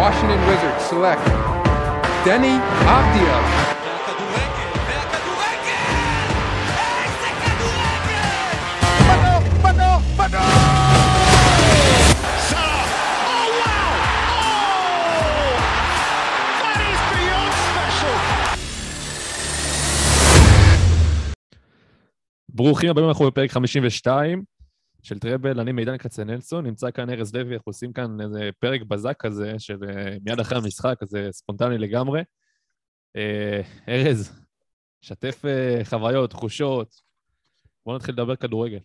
Washington Wizards select! Oh! Oh! Beyond special! ברוכים הבאים, אנחנו בפרק 52 של טראבל, אני מידן כצנלסון, נמצא כאן ארז לוי, אנחנו עושים כאן איזה פרק בזק כזה, של אה, מיד אחרי המשחק, כזה ספונטני לגמרי. אה, ארז, שתף אה, חוויות, תחושות, בואו נתחיל לדבר כדורגל.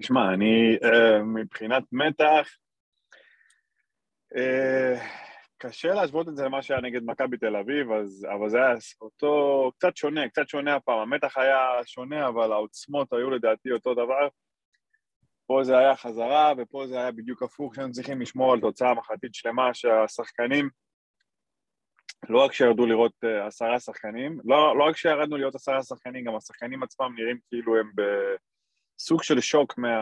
תשמע, אני מבחינת מתח, uh, קשה להשוות את זה למה שהיה נגד מכבי תל אביב, אז, אבל זה היה אותו, קצת שונה, קצת שונה הפעם. המתח היה שונה, אבל העוצמות היו לדעתי אותו דבר. פה זה היה חזרה, ופה זה היה בדיוק הפוך, שהיינו צריכים לשמור על תוצאה מחצית שלמה שהשחקנים, לא רק שירדו לראות uh, עשרה שחקנים, לא, לא רק שירדנו לראות עשרה שחקנים, גם השחקנים עצמם נראים כאילו הם ב... סוג של שוק מה,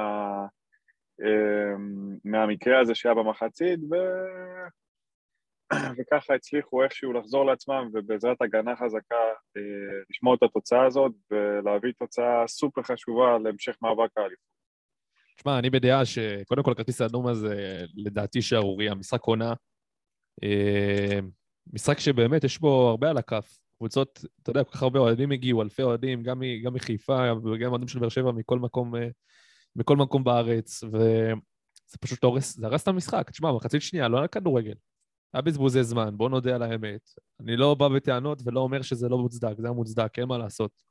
אמ, מהמקרה הזה שהיה במחצית, ו... וככה הצליחו איכשהו לחזור לעצמם, ובעזרת הגנה חזקה אה, לשמור את התוצאה הזאת, ולהביא תוצאה סופר חשובה להמשך מאבק האליפות. תשמע, אני בדעה שקודם כל הכרטיס האדום הזה, לדעתי שערוריה, משחק עונה. אה, משחק שבאמת יש בו הרבה על הכף. קבוצות, אתה יודע, כל כך הרבה אוהדים הגיעו, אלפי אוהדים, גם, גם מחיפה וגם אוהדים של באר שבע מכל מקום, אה, מכל מקום בארץ, וזה פשוט הורס, זה הרס את המשחק. תשמע, מחצית שנייה, לא היה כדורגל. היה בזבוזי זמן, בוא נודה על האמת. אני לא בא בטענות ולא אומר שזה לא מוצדק, זה היה מוצדק, אין מה לעשות.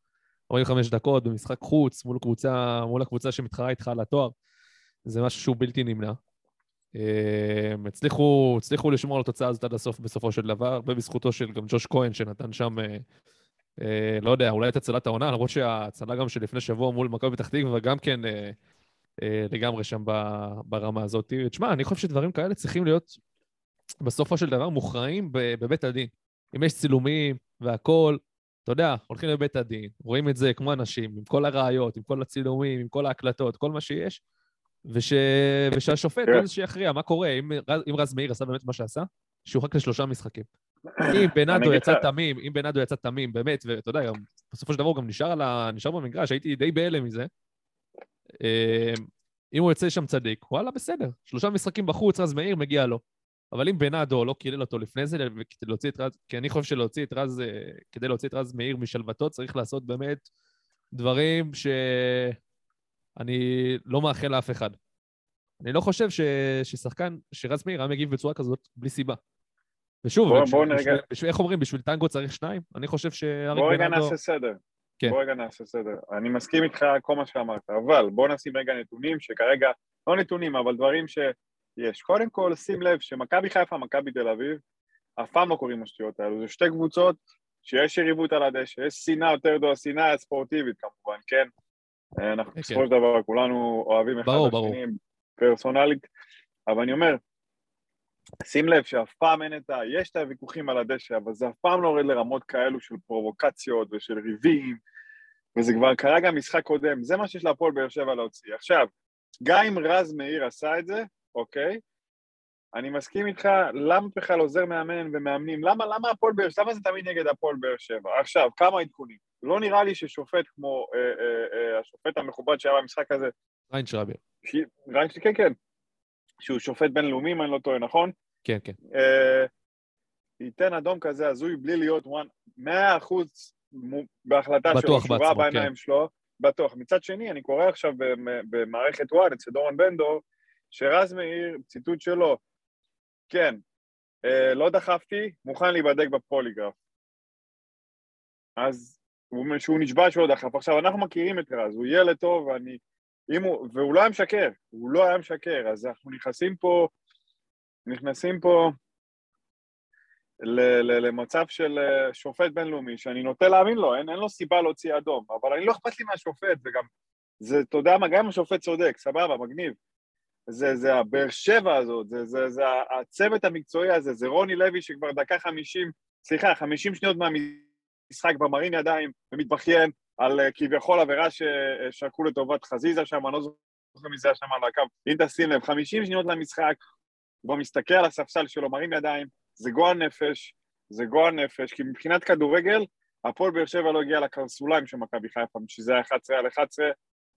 45 דקות במשחק חוץ מול קבוצה, מול הקבוצה שמתחרה איתך על התואר, זה משהו שהוא בלתי נמנע. אה, הצליחו, הצליחו לשמור על התוצאה הזאת עד הסוף בסופו של דבר, הרבה בזכותו של גם ג'וש כהן שנתן שם, אה, אה, לא יודע, אולי את הצלת העונה, למרות שההצלה גם שלפני שבוע מול מכבי פתח תקווה גם כן לגמרי שם ברמה הזאת. תשמע, אני חושב שדברים כאלה צריכים להיות בסופו של דבר מוכרעים בבית הדין. אם יש צילומים והכול, אתה יודע, הולכים לבית הדין, רואים את זה כמו אנשים, עם כל הראיות, עם כל הצילומים, עם כל ההקלטות, כל מה שיש, וש... ושהשופט כן. הוא זה שיכריע מה קורה, אם, אם רז מאיר עשה באמת מה שעשה, שיורחק לשלושה משחקים. אם בנאדו יצא תמים, אם בנאדו יצא תמים, באמת, ואתה יודע, גם בסופו של דבר הוא גם נשאר, ה... נשאר במגרש, הייתי די בהלם מזה. אה, אם הוא יוצא שם צדיק, וואלה, בסדר. שלושה משחקים בחוץ, רז מאיר, מגיע לו. אבל אם בנאדו לא קילל אותו לפני זה, להוציא את רז, כי אני חושב שלהוציא את רז, אה, כדי להוציא את רז מאיר משלוותו, צריך לעשות באמת דברים שאני לא מאחל לאף אחד. אני לא חושב ש... ששחקן, שרז מאיר היה מגיב בצורה כזאת בלי סיבה. ושוב, בוא- בשביל- בוא נרגע- בשביל- בשביל- איך אומרים, בשביל טנגו צריך שניים? אני חושב שאריק בוא רגע בנאדו... נעשה סדר. כן. בוא רגע נעשה סדר. אני מסכים איתך כל מה שאמרת, אבל בוא נשים רגע נתונים שכרגע, לא נתונים, אבל דברים שיש. קודם כל, שים לב שמכבי חיפה, מכבי תל אביב, אף פעם לא קוראים השטויות האלו. זה שתי קבוצות שיש יריבות על הדשא, יש שנאה יותר גדולה, שנאה ספורטיבית כמובן, כן? אה, אנחנו כן, בסופו. של דבר כולנו אוהבים אחד את. השני פרסונלית, אבל אני אומר, שים לב שאף פעם אין את ה... יש את הוויכוחים על הדשא, אבל זה אף פעם לא יורד לרמות כאלו של פרובוקציות ושל ריבים, וזה כבר קרה גם משחק קודם, זה מה שיש להפועל באר שבע להוציא. עכשיו, גם אם רז מאיר עשה את זה, אוקיי? אני מסכים איתך, למה בכלל עוזר מאמן ומאמנים? למה, למה הפועל באר שבע? למה זה תמיד נגד הפועל באר שבע? עכשיו, כמה עדכונים. לא נראה לי ששופט כמו אה, אה, אה, השופט המכובד שהיה במשחק הזה, ריינשרבר. ש... רק ש... כן, כן, שהוא שופט בינלאומי, אם אני לא טועה, נכון? כן, כן. אה, ייתן אדום כזה הזוי בלי להיות אחוז מו- בהחלטה שלו, תשובה בעיניים שלו, בטוח. מצד שני, אני קורא עכשיו במ- במערכת וואן אצל דורון בנדור, שרז מאיר, ציטוט שלו, כן, אה, לא דחפתי, מוכן להיבדק בפוליגרף. אז הוא שהוא נשבע שהוא לא דחף. עכשיו, אנחנו מכירים את רז, הוא ילד טוב, ואני... אם הוא, והוא לא היה משקר, הוא לא היה משקר, אז אנחנו נכנסים פה, נכנסים פה ל- ל- למצב של אה, שופט בינלאומי, שאני נוטה להאמין לו, אין, אין לו סיבה להוציא אדום, אבל אני לא אכפת לי מהשופט, וגם, זה, אתה יודע מה, גם אם השופט צודק, סבבה, מגניב. זה, זה הבאר שבע הזאת, זה, זה, זה הצוות המקצועי הזה, זה רוני לוי שכבר דקה חמישים, סליחה, חמישים שניות מהמשחק כבר מרים ידיים ומתבכיין על אה, כביכול עבירה ששרקו לטובת חזיזה שם, אני לא זוכר מי זה היה שם על הקו. אם תשים לב, 50 שניות למשחק, הוא מסתכל על הספסל שלו, מרים ידיים, זה גועל נפש, זה גועל נפש, כי מבחינת כדורגל, הפועל באר שבע לא הגיע לקרסוליים של מכבי חיפה, שזה היה 11 על 11,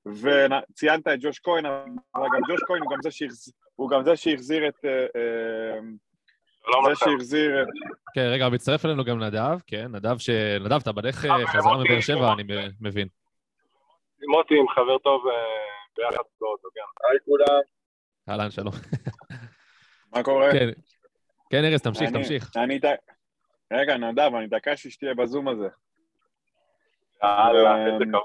וציינת את ג'וש כהן, אבל גם ג'וש כהן הוא גם זה שהחזיר, הוא גם זה שהחזיר את... אה, אה, זה. שהחזיר את... כן, רגע, מצטרף אלינו גם נדב, כן, נדב ש... נדב, אתה בדרך אה, חזרה מבאר שבע, אני מבין. מוטי עם חבר טוב ביחד באוטו, כן. היי כולם. אהלן, שלום. מה קורה? כן, כן, ארז, תמשיך, אני- תמשיך. אני... ד- רגע, נדב, אני התעקשתי שתהיה בזום הזה. יאללה, אה, איזה כבוד.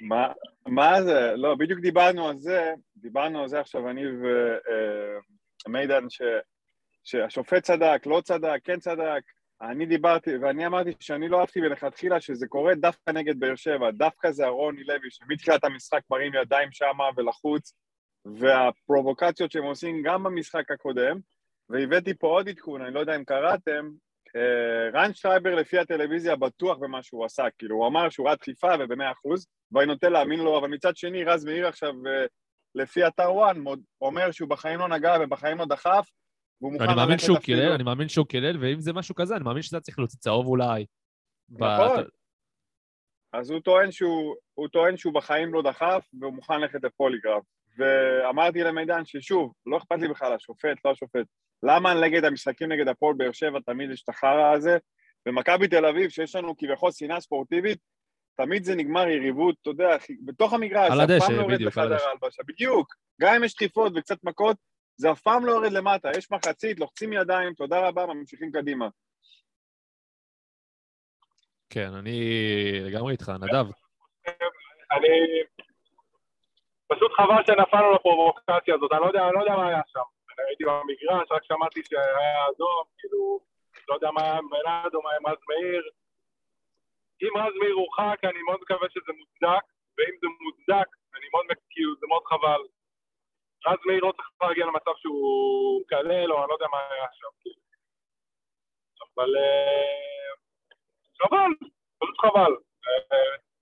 מה, מה זה? לא, בדיוק דיברנו על זה, דיברנו על זה עכשיו אני ומידן, ש, שהשופט צדק, לא צדק, כן צדק. אני דיברתי, ואני אמרתי שאני לא אהבתי מלכתחילה שזה קורה דווקא נגד באר שבע, דווקא זה אהרוני לוי, שמתחילת המשחק מרים ידיים שמה ולחוץ, והפרובוקציות שהם עושים גם במשחק הקודם, והבאתי פה עוד עדכון, אני לא יודע אם קראתם, אה, רן שטרייבר לפי הטלוויזיה בטוח במה שהוא עשה, כאילו הוא אמר שהוא ראה דחיפה ובמאה אחוז, ואני נוטה להאמין לו, אבל מצד שני רז מאיר עכשיו אה, לפי אתר וואן אומר שהוא בחיים לא נגע ובחיים לא דחף, והוא מוכן אני מאמין שהוא קילל, אני מאמין שהוא קילל, ואם זה משהו כזה, אני מאמין שזה צריך להוציא צהוב אולי. נכון. אז הוא טוען שהוא בחיים לא דחף והוא מוכן ללכת לפוליגרף. ואמרתי למידן ששוב, לא אכפת לי בכלל השופט, לא השופט. למה נגד המשחקים נגד הפועל באר שבע תמיד יש את החרא הזה? במכבי תל אביב, שיש לנו כביכול שנאה ספורטיבית, תמיד זה נגמר יריבות, אתה יודע, בתוך המגרש, על הדשא, לא בדיוק, על הדשא. ההלבשה. בדיוק. גם אם יש דחיפות וקצת מכות, זה אף פעם לא יורד למטה. יש מחצית, לוחצים ידיים, תודה רבה, ממשיכים קדימה. כן, אני לגמרי איתך, נדב. אני... פשוט חבל שנפלנו לפרובוקציה הזאת, אני לא יודע, אני לא יודע מה היה שם. הייתי במגרש, רק שמעתי שהיה אדום, כאילו, לא יודע מה היה עם בנאדו, מה עם רז מאיר. אם רז מאיר הורחק, אני מאוד מקווה שזה מוצדק, ואם זה מוצדק, אני מאוד, מק- כאילו, זה מאוד חבל. רז מאיר לא צריך להגיע למצב שהוא מקלל, או אני לא יודע מה היה שם. כאילו. אבל... אה, חבל, פשוט חבל.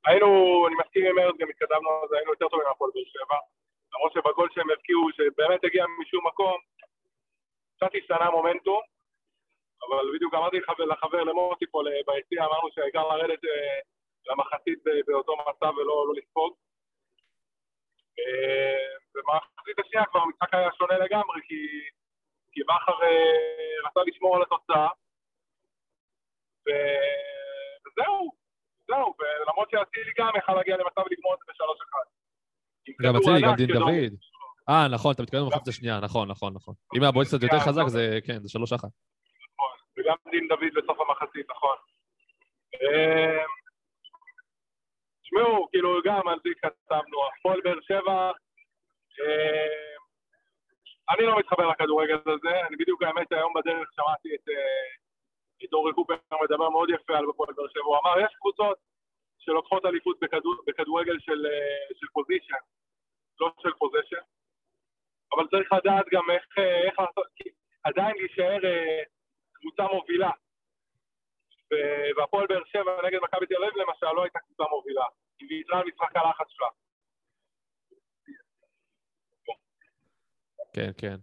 היינו, אני מסכים עם ארז, גם התקדמנו זה, היינו יותר טובים מהפועל באר שבע. למרות שבגול שהם הבקיעו, שבאמת הגיע משום מקום, קצת השתנה המומנטום, אבל בדיוק אמרתי לחבר, לחבר למוטי פה ביציע, אמרנו שהעיקר לרדת אה, למחצית באותו מצב ולא לא לספוג. אה, במחצית השנייה כבר המשחק היה שונה לגמרי, כי, כי בכר אה, רצה לשמור על התוצאה, ו- וזהו, זהו, ולמרות שאצילי גם יכל להגיע למצב לגמור את זה בשלוש אחד. גם אצילי, גם דין. דוד. אה, נכון, אתה מתכוון במחצית השנייה, נכון, נכון, נכון. אם היה בועט קצת יותר חזק, זה, כן, זה שלוש אחת. נכון, וגם דין דוד בסוף המחצית, נכון. אה, תשמעו, כאילו, גם על זה התכתבנו, הפועל באר שבע, אה, אני לא מתחבר לכדורגל הזה, אני בדיוק האמת היום בדרך שמעתי את את אורי קופר מדבר מאוד יפה על הפועל באר שבע, הוא אמר, יש קבוצות שלוקחות אליפות בכדור- בכדורגל של אה, של פוזיישן, לא של פוזיישן, אבל צריך לדעת גם איך אה, איך כי עדיין להישאר אה, קבוצה מובילה. והפועל באר שבע נגד מכבי תל אביב למשל לא הייתה קבוצה מובילה. היא ויתרה על משחק הלחץ שלה. כן, כן.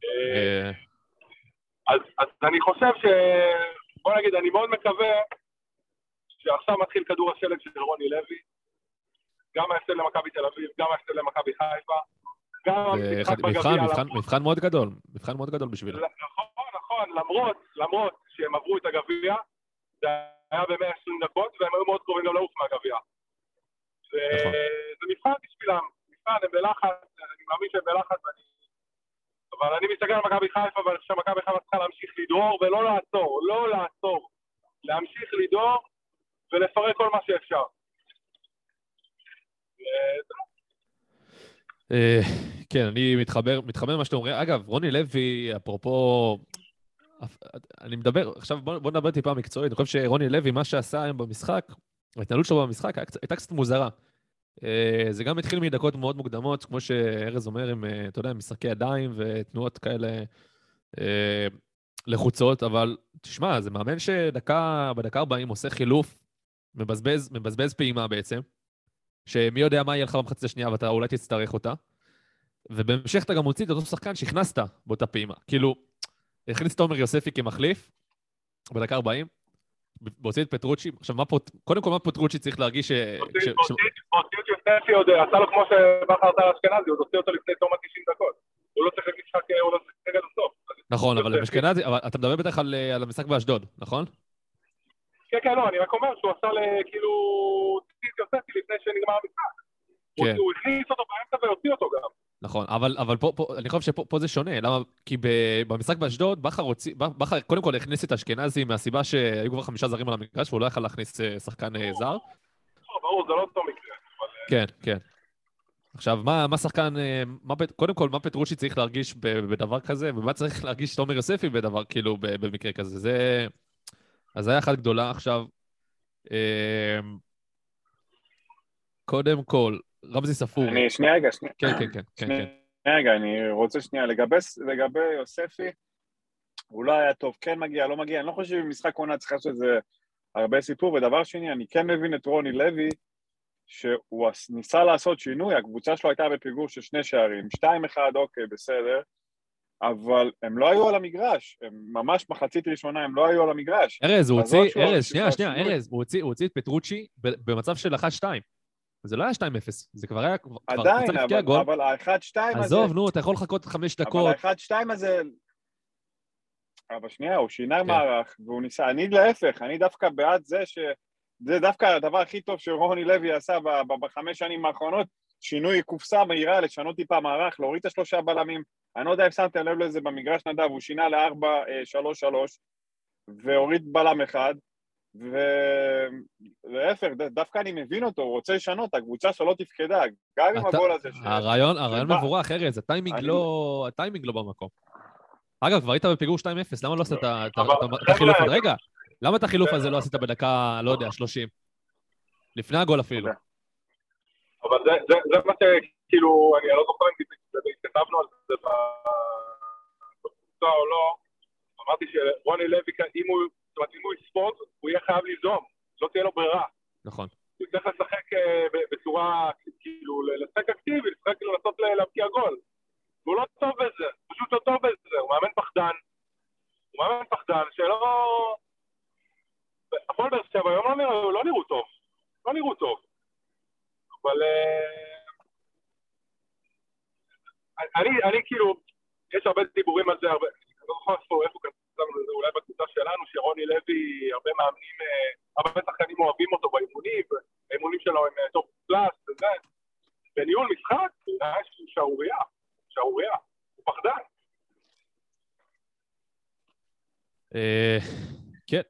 אז, אז אני חושב ש... בוא נגיד, אני מאוד מקווה שעכשיו מתחיל כדור השלג של רוני לוי. גם ההפסד למכבי תל אביב, גם ההפסד למכבי חיפה. גם זה המשחק מבחן, בגביע. מבחן- למרות- מבחן מאוד גדול, מבחן מאוד גדול בשבילו. נכון, נכון, למרות, למרות שהם עברו את הגביע, זה היה ב-120 דקות, והם היו מאוד קרובים גם לעוף מהגביע. נכון. זה מבחן בשבילם, מבחן, הם בלחץ, אני מאמין שהם בלחץ, ואני... אבל אני מסתכל על מכבי חיפה, ואני חושב שמכבי חיפה צריכה להמשיך לדהור ולא לעצור, לא לעצור. להמשיך לדהור ולפרק כל מה שאפשר. אה, כן, אני מתחבר, מתחבר למה שאתם אומרים. אגב, רוני לוי, אפרופו... אני מדבר, עכשיו בוא, בוא נדבר טיפה מקצועית. אני חושב שרוני לוי, מה שעשה היום במשחק, ההתנהלות שלו במשחק הייתה קצת מוזרה. אה, זה גם התחיל מדקות מאוד מוקדמות, כמו שארז אומר, עם, אה, אתה יודע, משחקי ידיים ותנועות כאלה אה, לחוצות, אבל תשמע, זה מאמן שדקה, בדקה 40 עושה חילוף, מבזבז, מבזבז פעימה בעצם, שמי יודע מה יהיה לך במחצית השנייה ואתה אולי תצטרך אותה. ובהמשך אתה גם מוציא את אותו שחקן שהכנסת באותה פעימה. כאילו, הכניס את עומר יוספי כמחליף, בדקה 40, והוציא את פטרוצ'י. עכשיו, מה פוט... קודם כל, מה פטרוצ'י צריך להרגיש ש... הוציא את יוספי עוד, עשה לו כמו שבכר עשה לאשכנזי, עוד הוציא אותו לפני תום ה-90 דקות. הוא לא צריך משחק, הוא לא צריך עד הסוף. נכון, אבל. אשכנזי, אתה מדבר בטח על, על המשחק באשדוד, נכון? כן, כן, לא, אני רק אומר שהוא עשה כאילו... את יוספי לפני שנגמר המשחק. הוא- כן. הוא הכניס אותו באמצע והוציא אותו גם. נכון, אבל, אבל פה, פה, אני חושב שפה פה זה שונה, למה? כי ב, במשחק באשדוד, בכר הוציא, בכר קודם כל הכניס את אשכנזי מהסיבה שהיו כבר חמישה זרים על המגרש והוא לא יכל להכניס אה, שחקן אה, זר. לא, ברור, זה לא אותו מקרה. אבל, אה, כן, כן. עכשיו, מה, מה שחקן, מה, קודם כל, מה פטרוצ'י צריך להרגיש בדבר כזה, ומה צריך להרגיש תומר יוספי בדבר, כאילו, במקרה כזה. זה... אז זה היה אחת גדולה. עכשיו, קודם כל, רמזי ספורי. אני, שנייה רגע, שנייה. כן, כן, כן, כן, כן. שנייה רגע, אני רוצה שנייה, לגבי, לגבי יוספי, הוא לא היה טוב, כן מגיע, לא מגיע, אני לא חושב שבמשחק עונה צריך לעשות איזה הרבה סיפור, ודבר שני, אני כן מבין את רוני לוי, שהוא ניסה לעשות שינוי, הקבוצה שלו הייתה בפיגור של שני שערים, שתיים אחד, אוקיי, בסדר, אבל הם לא היו על המגרש, הם ממש מחצית ראשונה הם לא היו על המגרש. ארז, הוא הוציא, שהוא- ארז, שהוא שנייה, שנייה. ארז, הוא הוציא, את פטרוצ'י במצב של 1-2. זה לא היה 2-0, זה כבר היה, כבר עדיין, הבקיעה אבל. אבל האחד-שתיים הזה... עזוב, נו, אתה יכול לחכות חמש אבל דקות. האחד-שתיים הזה... אבל שנייה, הוא שינה כן. מערך, והוא ניסה... אני להפך, אני דווקא בעד זה ש... זה דווקא הדבר הכי טוב שרוני לוי עשה ב- ב- בחמש שנים האחרונות, שינוי קופסה מהירה, לשנות טיפה מערך, להוריד את השלושה בלמים. אני לא יודע אם שמתם לב לזה במגרש נדב, הוא שינה לארבע, אה, שלוש, שלוש, והוריד בלם אחד, ולהפך, ד- דווקא אני מבין אותו, הוא רוצה לשנות, הקבוצה שלו לא תפקדה, גם עם אתה- הגול הזה. ש- הרעיון, הרעיון שבא- מבורך, ארז, הטיימינג אני- לא, הטיימינג לא במקום. אגב, כבר היית בפיגור 2-0, למה לא עשית את החילוף הזה? רגע, למה את החילוף הזה לא עשית בדקה, לא יודע, 30? לפני הגול אפילו. אבל זה, מה שכאילו, אני לא זוכר אם התכתבנו על זה בקבוצה או לא, אמרתי שרוני לוי, אם הוא, אומרת, אם הוא יספוג, הוא יהיה חייב ליזום, לא תהיה לו ברירה. נכון. הוא צריך לשחק אה, בצורה, כאילו, לשחק אקטיבי, לשחק, לנסות ל- להבקיע גול. והוא לא טוב בזה, פשוט לא טוב בזה, הוא מאמן פחדן. הוא מאמן פחדן שלא... הפועל באר שבע היום לא נראו, לא נראו טוב. לא נראו טוב. אבל... אה, אני, אני כאילו, יש הרבה דיבורים על זה, הרבה, אני לא זוכר איפה איפה את זה, אולי בקבוצה שלנו, שרוני לוי, הרבה מאמנים, אה, הרבה שחקנים אוהבים אותו באימונים, האימונים שלו הם top class וזה. בניהול משחק, נראה שהוא שערורייה, שערורייה, הוא פחדן. אה, כן.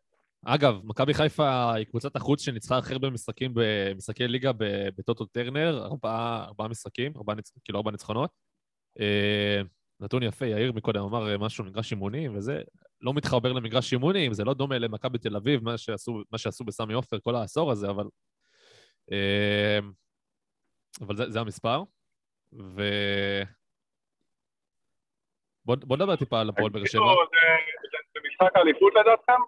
אגב, מכבי חיפה היא קבוצת החוץ שניצחה הכי הרבה משחקים במשחקי ליגה בטוטו טרנר, ארבעה ארבעה משחקים, ארבעה ניצ- כאילו ארבעה ניצחונות. אה, נתון יפה, יאיר מקודם אמר משהו, מגרש אימונים, וזה לא מתחבר למגרש אימונים, זה לא דומה למכבי תל אביב, מה שעשו, מה שעשו בסמי עופר כל העשור הזה, אבל... אה, אבל זה, זה המספר. ו... בוא, בוא נדבר טיפה על הפועל באר שבע. זה- משחק האליפות לדעתכם?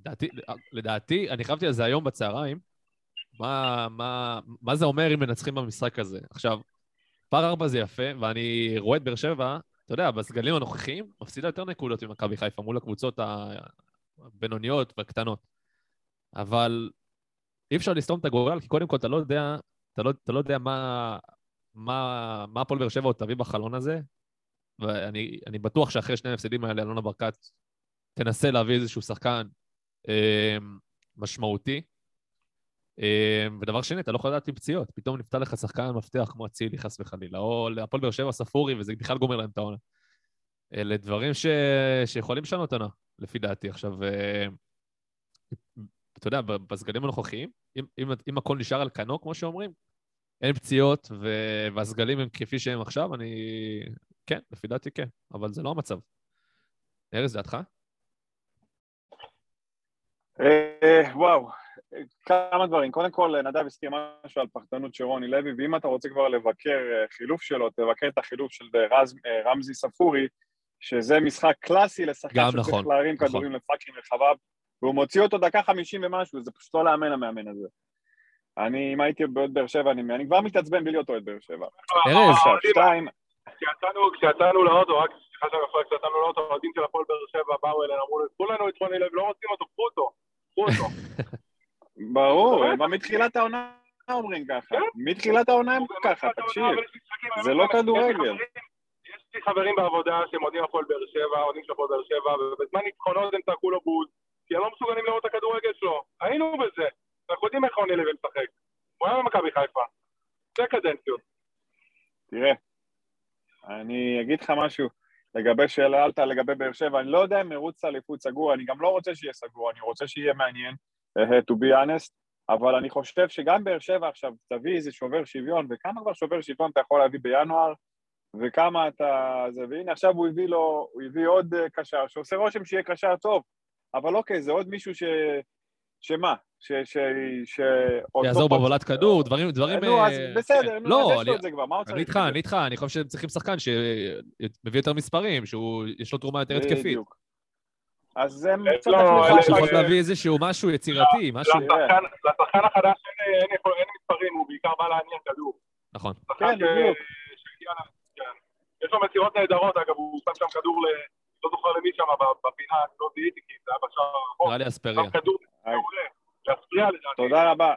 לדעתי, לדעתי, אני חשבתי על זה היום בצהריים, מה, מה, מה זה אומר אם מנצחים במשחק הזה. עכשיו, פער ארבע זה יפה, ואני רואה את באר שבע, אתה יודע, בסגלים הנוכחיים, מפסידה יותר נקודות ממכבי חיפה מול הקבוצות הבינוניות והקטנות. אבל אי אפשר לסתום את הגורל, כי קודם כל אתה לא יודע, אתה לא, אתה לא יודע מה, הפועל באר שבע עוד תביא בחלון הזה, ואני אני בטוח שאחרי שני ההפסדים האלה, אלונה ברקת תנסה להביא איזשהו שחקן אה, משמעותי. אה, ודבר שני, אתה לא יכול לדעת עם פציעות, פתאום נפתח לך שחקן מפתח כמו אצילי, חס וחלילה, או להפועל באר שבע ספורי, וזה בכלל גומר להם את העונה. אלה דברים ש... שיכולים לשנות עונה, לפי דעתי. עכשיו, אה, אתה יודע, בסגלים הנוכחיים, אם, אם, אם הכל נשאר על כנו, כמו שאומרים, אין פציעות ו... והסגלים הם כפי שהם עכשיו, אני... כן, לפי דעתי כן, אבל זה לא המצב. ארז, דעתך? אה, וואו, כמה דברים. קודם כל, נדב הזכיר משהו על פחדנות של רוני לוי, ואם אתה רוצה כבר לבקר אה, חילוף שלו, תבקר את החילוף של רז, אה, רמזי ספורי, שזה משחק קלאסי לשחקן גם שצריך נכון, להרים נכון. כדורים לפאקינג רחבה, והוא מוציא אותו דקה חמישים ומשהו, זה פשוט לא לאמן המאמן הזה. אני, אם הייתי באוהד באר שבע, אני, אני כבר מתעצבן בלי להיות אוהד באר שבע. ארז. שתיים, כשיצאנו- לאוטו, רק סליחה שאני מפריע, כשיצאנו לאוטו, האוהדים של הפועל באר שבע באו אלינו, אמרו לו, קחו לנו את רוני לוי, לא רוצים אותו, קחו אותו, קחו אותו. ברור, הם מתחילת העונה אומרים ככה. מתחילת העונה הם ככה, תקשיב. זה לא כדורגל. יש לי חברים בעבודה שהם אוהדים הפועל באר שבע, אוהדים של הפועל באר שבע, ובזמן ניצחונות הם צעקו לו בוז, כי הם לא מסוגלים לראות את הכדורגל שלו. היינו בזה. אנחנו יודעים איך רוני לוי משחק. הוא היה במכבי חיפה. שתי קדנציות. תראה, אני אגיד לך משהו לגבי שאלת לגבי באר שבע, אני לא יודע אם מרוץ אליפות סגור, אני גם לא רוצה שיהיה סגור, אני רוצה שיהיה מעניין, to be honest, אבל אני חושב שגם באר שבע עכשיו תביא איזה שובר שוויון, וכמה כבר שובר שוויון אתה יכול להביא בינואר, וכמה אתה... זה, והנה עכשיו הוא הביא לו, הוא הביא עוד uh, קשר, שעושה רושם שיהיה קשר טוב, אבל אוקיי, זה עוד מישהו ש... שמה? ש... ש... ש... יעזור פצ- בהובלת כדור, דברים, דברים... נו, אז אה, בסדר, כן. נו, לא, אז יש לו את זה כבר, מה הוא צריך? אני איתך, אני איתך, אני חושב שהם צריכים שחקן שמביא יותר מספרים, שיש לו תרומה יותר התקפית. בדיוק. אז הם קצת עכשיו. להביא איזשהו משהו יצירתי, משהו... לשחקן החדש אין- מספרים, הוא בעיקר בא להניע כדור. נכון. כן, בדיוק. כן. יש לו מסירות נהדרות, אגב, הוא שם שם כדור ל... לא זוכר למי שם בפינה, אני לא זיהיתי כי זה היה בשער הרחוק. נראה לי אספריה. תודה רבה.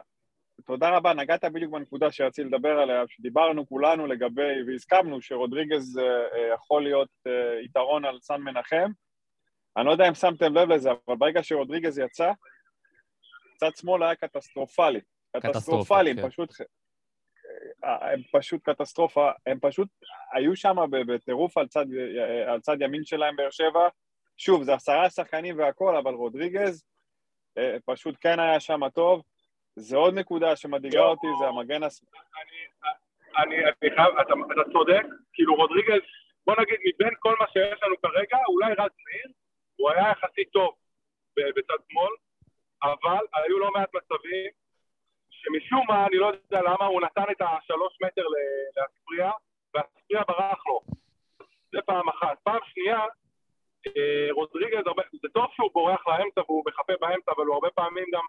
תודה רבה, נגעת בדיוק בנקודה שרציתי לדבר עליה, שדיברנו כולנו לגבי, והסכמנו שרודריגז אה, אה, יכול להיות אה, יתרון על סן מנחם. אני לא יודע אם שמתם לב לזה, אבל ברגע שרודריגז יצא, צד שמאל היה קטסטרופלי. קטסטרופלי, הם כן. פשוט... הם פשוט קטסטרופה, הם פשוט היו שם בטירוף על צד, על צד ימין שלהם, באר שבע. שוב, זה עשרה שחקנים והכל, אבל רודריגז אה, פשוט כן היה שם טוב. זה עוד נקודה שמדאיגה לא. אותי, זה המגן הס... אני, אני חייב, אתה, אתה צודק, כאילו רודריגז, בוא נגיד מבין כל מה שיש לנו כרגע, אולי רז מאיר, הוא היה יחסית טוב בצד שמאל, אבל היו לא מעט מצבים שמשום מה, אני לא יודע למה, הוא נתן את השלוש מטר ל- לאספריה, ואספריה ברח לו. זה פעם אחת. פעם שנייה, אה, רודריגז, זה טוב שהוא בורח לאמצע והוא מחפה באמצע, אבל הוא הרבה פעמים גם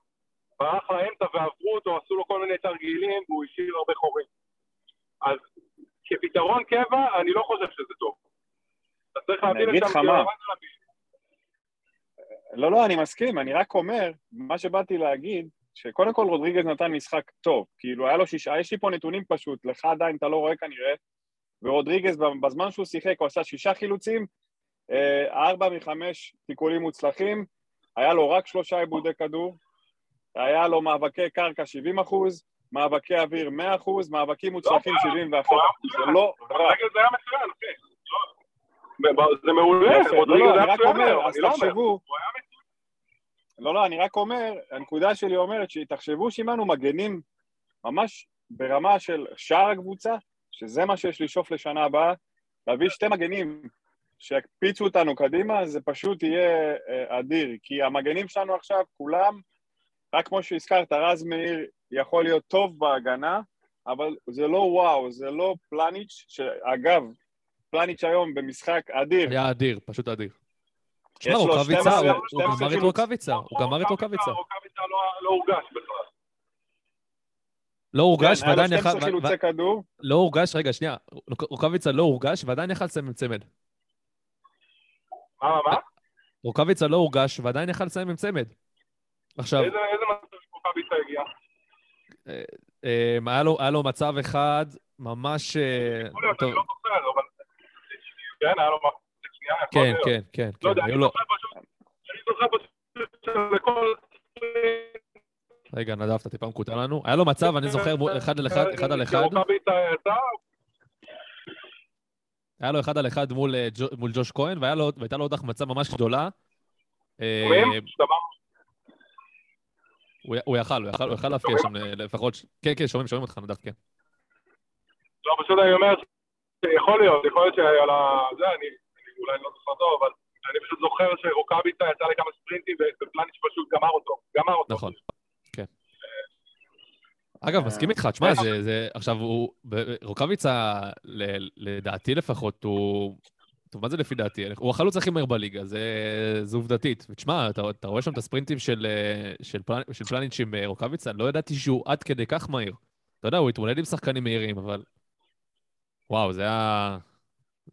ברח לאמצע ועברו אותו, עשו לו כל מיני תרגילים והוא השאיר הרבה חורים. אז כפתרון קבע, אני לא חושב שזה טוב. אתה צריך אני להביא אגיד לשם לך כאילו מה. לא, לא, אני מסכים, אני רק אומר, מה שבאתי להגיד, שקודם כל רודריגז נתן משחק טוב, כאילו היה לו שישה, יש לי פה נתונים פשוט, לך עדיין אתה לא רואה כנראה, ורודריגז בזמן שהוא שיחק הוא עשה שישה חילוצים, אה, ארבע מחמש תיקולים מוצלחים, היה לו רק שלושה עיבודי כדור, היה לו מאבקי קרקע 70 אחוז, מאבקי אוויר 100 אחוז, מאבקים מוצלחים 71 אחוז, זה לא רע. רודריגז היה מצוין. לא. זה מעולה, יפה, לא, לא, אני היה מצוין, אני לא אומר. לא, לא, אני רק אומר, הנקודה שלי אומרת שתחשבו שאם אנו מגנים ממש ברמה של שאר הקבוצה, שזה מה שיש לשאוף לשנה הבאה, להביא שתי מגנים שיקפיצו אותנו קדימה, זה פשוט יהיה אה, אדיר, כי המגנים שלנו עכשיו, כולם, רק כמו שהזכרת, רז מאיר יכול להיות טוב בהגנה, אבל זה לא וואו, זה לא פלניץ', שאגב, פלניץ' היום במשחק אדיר, היה אדיר, פשוט אדיר. תשמע, רוקאביצה, 12 הוא- 12 גמר את חילוץ. רוקאביצה, הוא גמר את רוקאביצה. רוקאביצה לא- לא הורגש בכלל. לא ועדיין יכל... 12 חילוצי ו- כדור, לא הורגש, רגע, שנייה, רוקאביצה לא הורגש ועדיין יכל לסיים עם צמד. מה, מה? רוקאביצה לא הורגש ועדיין יכל לסיים עם צמד. עכשיו, איזה מצב רוקאביצה הגיע? אה, היה לו- היה לו מצב אחד ממש... אה, יכול להיות, אני לא זוכר. כן, היה לו מחצית שנייה, יכול כן, להיות. כן, כן, לא יודע, כן, אני. זוכר פשוט... אני זוכר פשוט שלכל... רגע, נדב, אתה טיפה מקוטע לנו. היה לו מצב, אני זוכר, אחד על אחד, אחד על אחד, רוקאביצה יצא, היה לו אחד על אחד מול, אה, ג'וש כהן, והייתה לו עוד החמצה ממש גדולה. אה, הוא יכל, הוא יכל, הוא יכל להפקיע שם אה, לפחות... כן, כן, שומעים, שומעים אותך, נדב, כן. לא, פשוט אני אומר שיכול להיות, יכול להיות שעל ה... זה, אני אני אולי לא זוכר טוב, אבל אני פשוט זוכר שרוקאביצה יצא לכמה ספרינטים ופלניץ' פשוט גמר אותו. גמר אותו. נכון, כן. אגב, מסכים איתך, תשמע, זה, זה, עכשיו, הוא, רוקאביצה, לדעתי לפחות, הוא, טוב, מה זה לפי דעתי? הוא החלוץ הכי מהיר בליגה, זה, זה עובדתית. ותשמע, אתה, אתה רואה שם את הספרינטים של, אה, של, פלנ, של פלניץ' עם אה, רוקאביצה, לא ידעתי שהוא עד כדי כך מהיר. אתה יודע, הוא התמודד עם שחקנים מהירים, אבל... וואו, זה היה...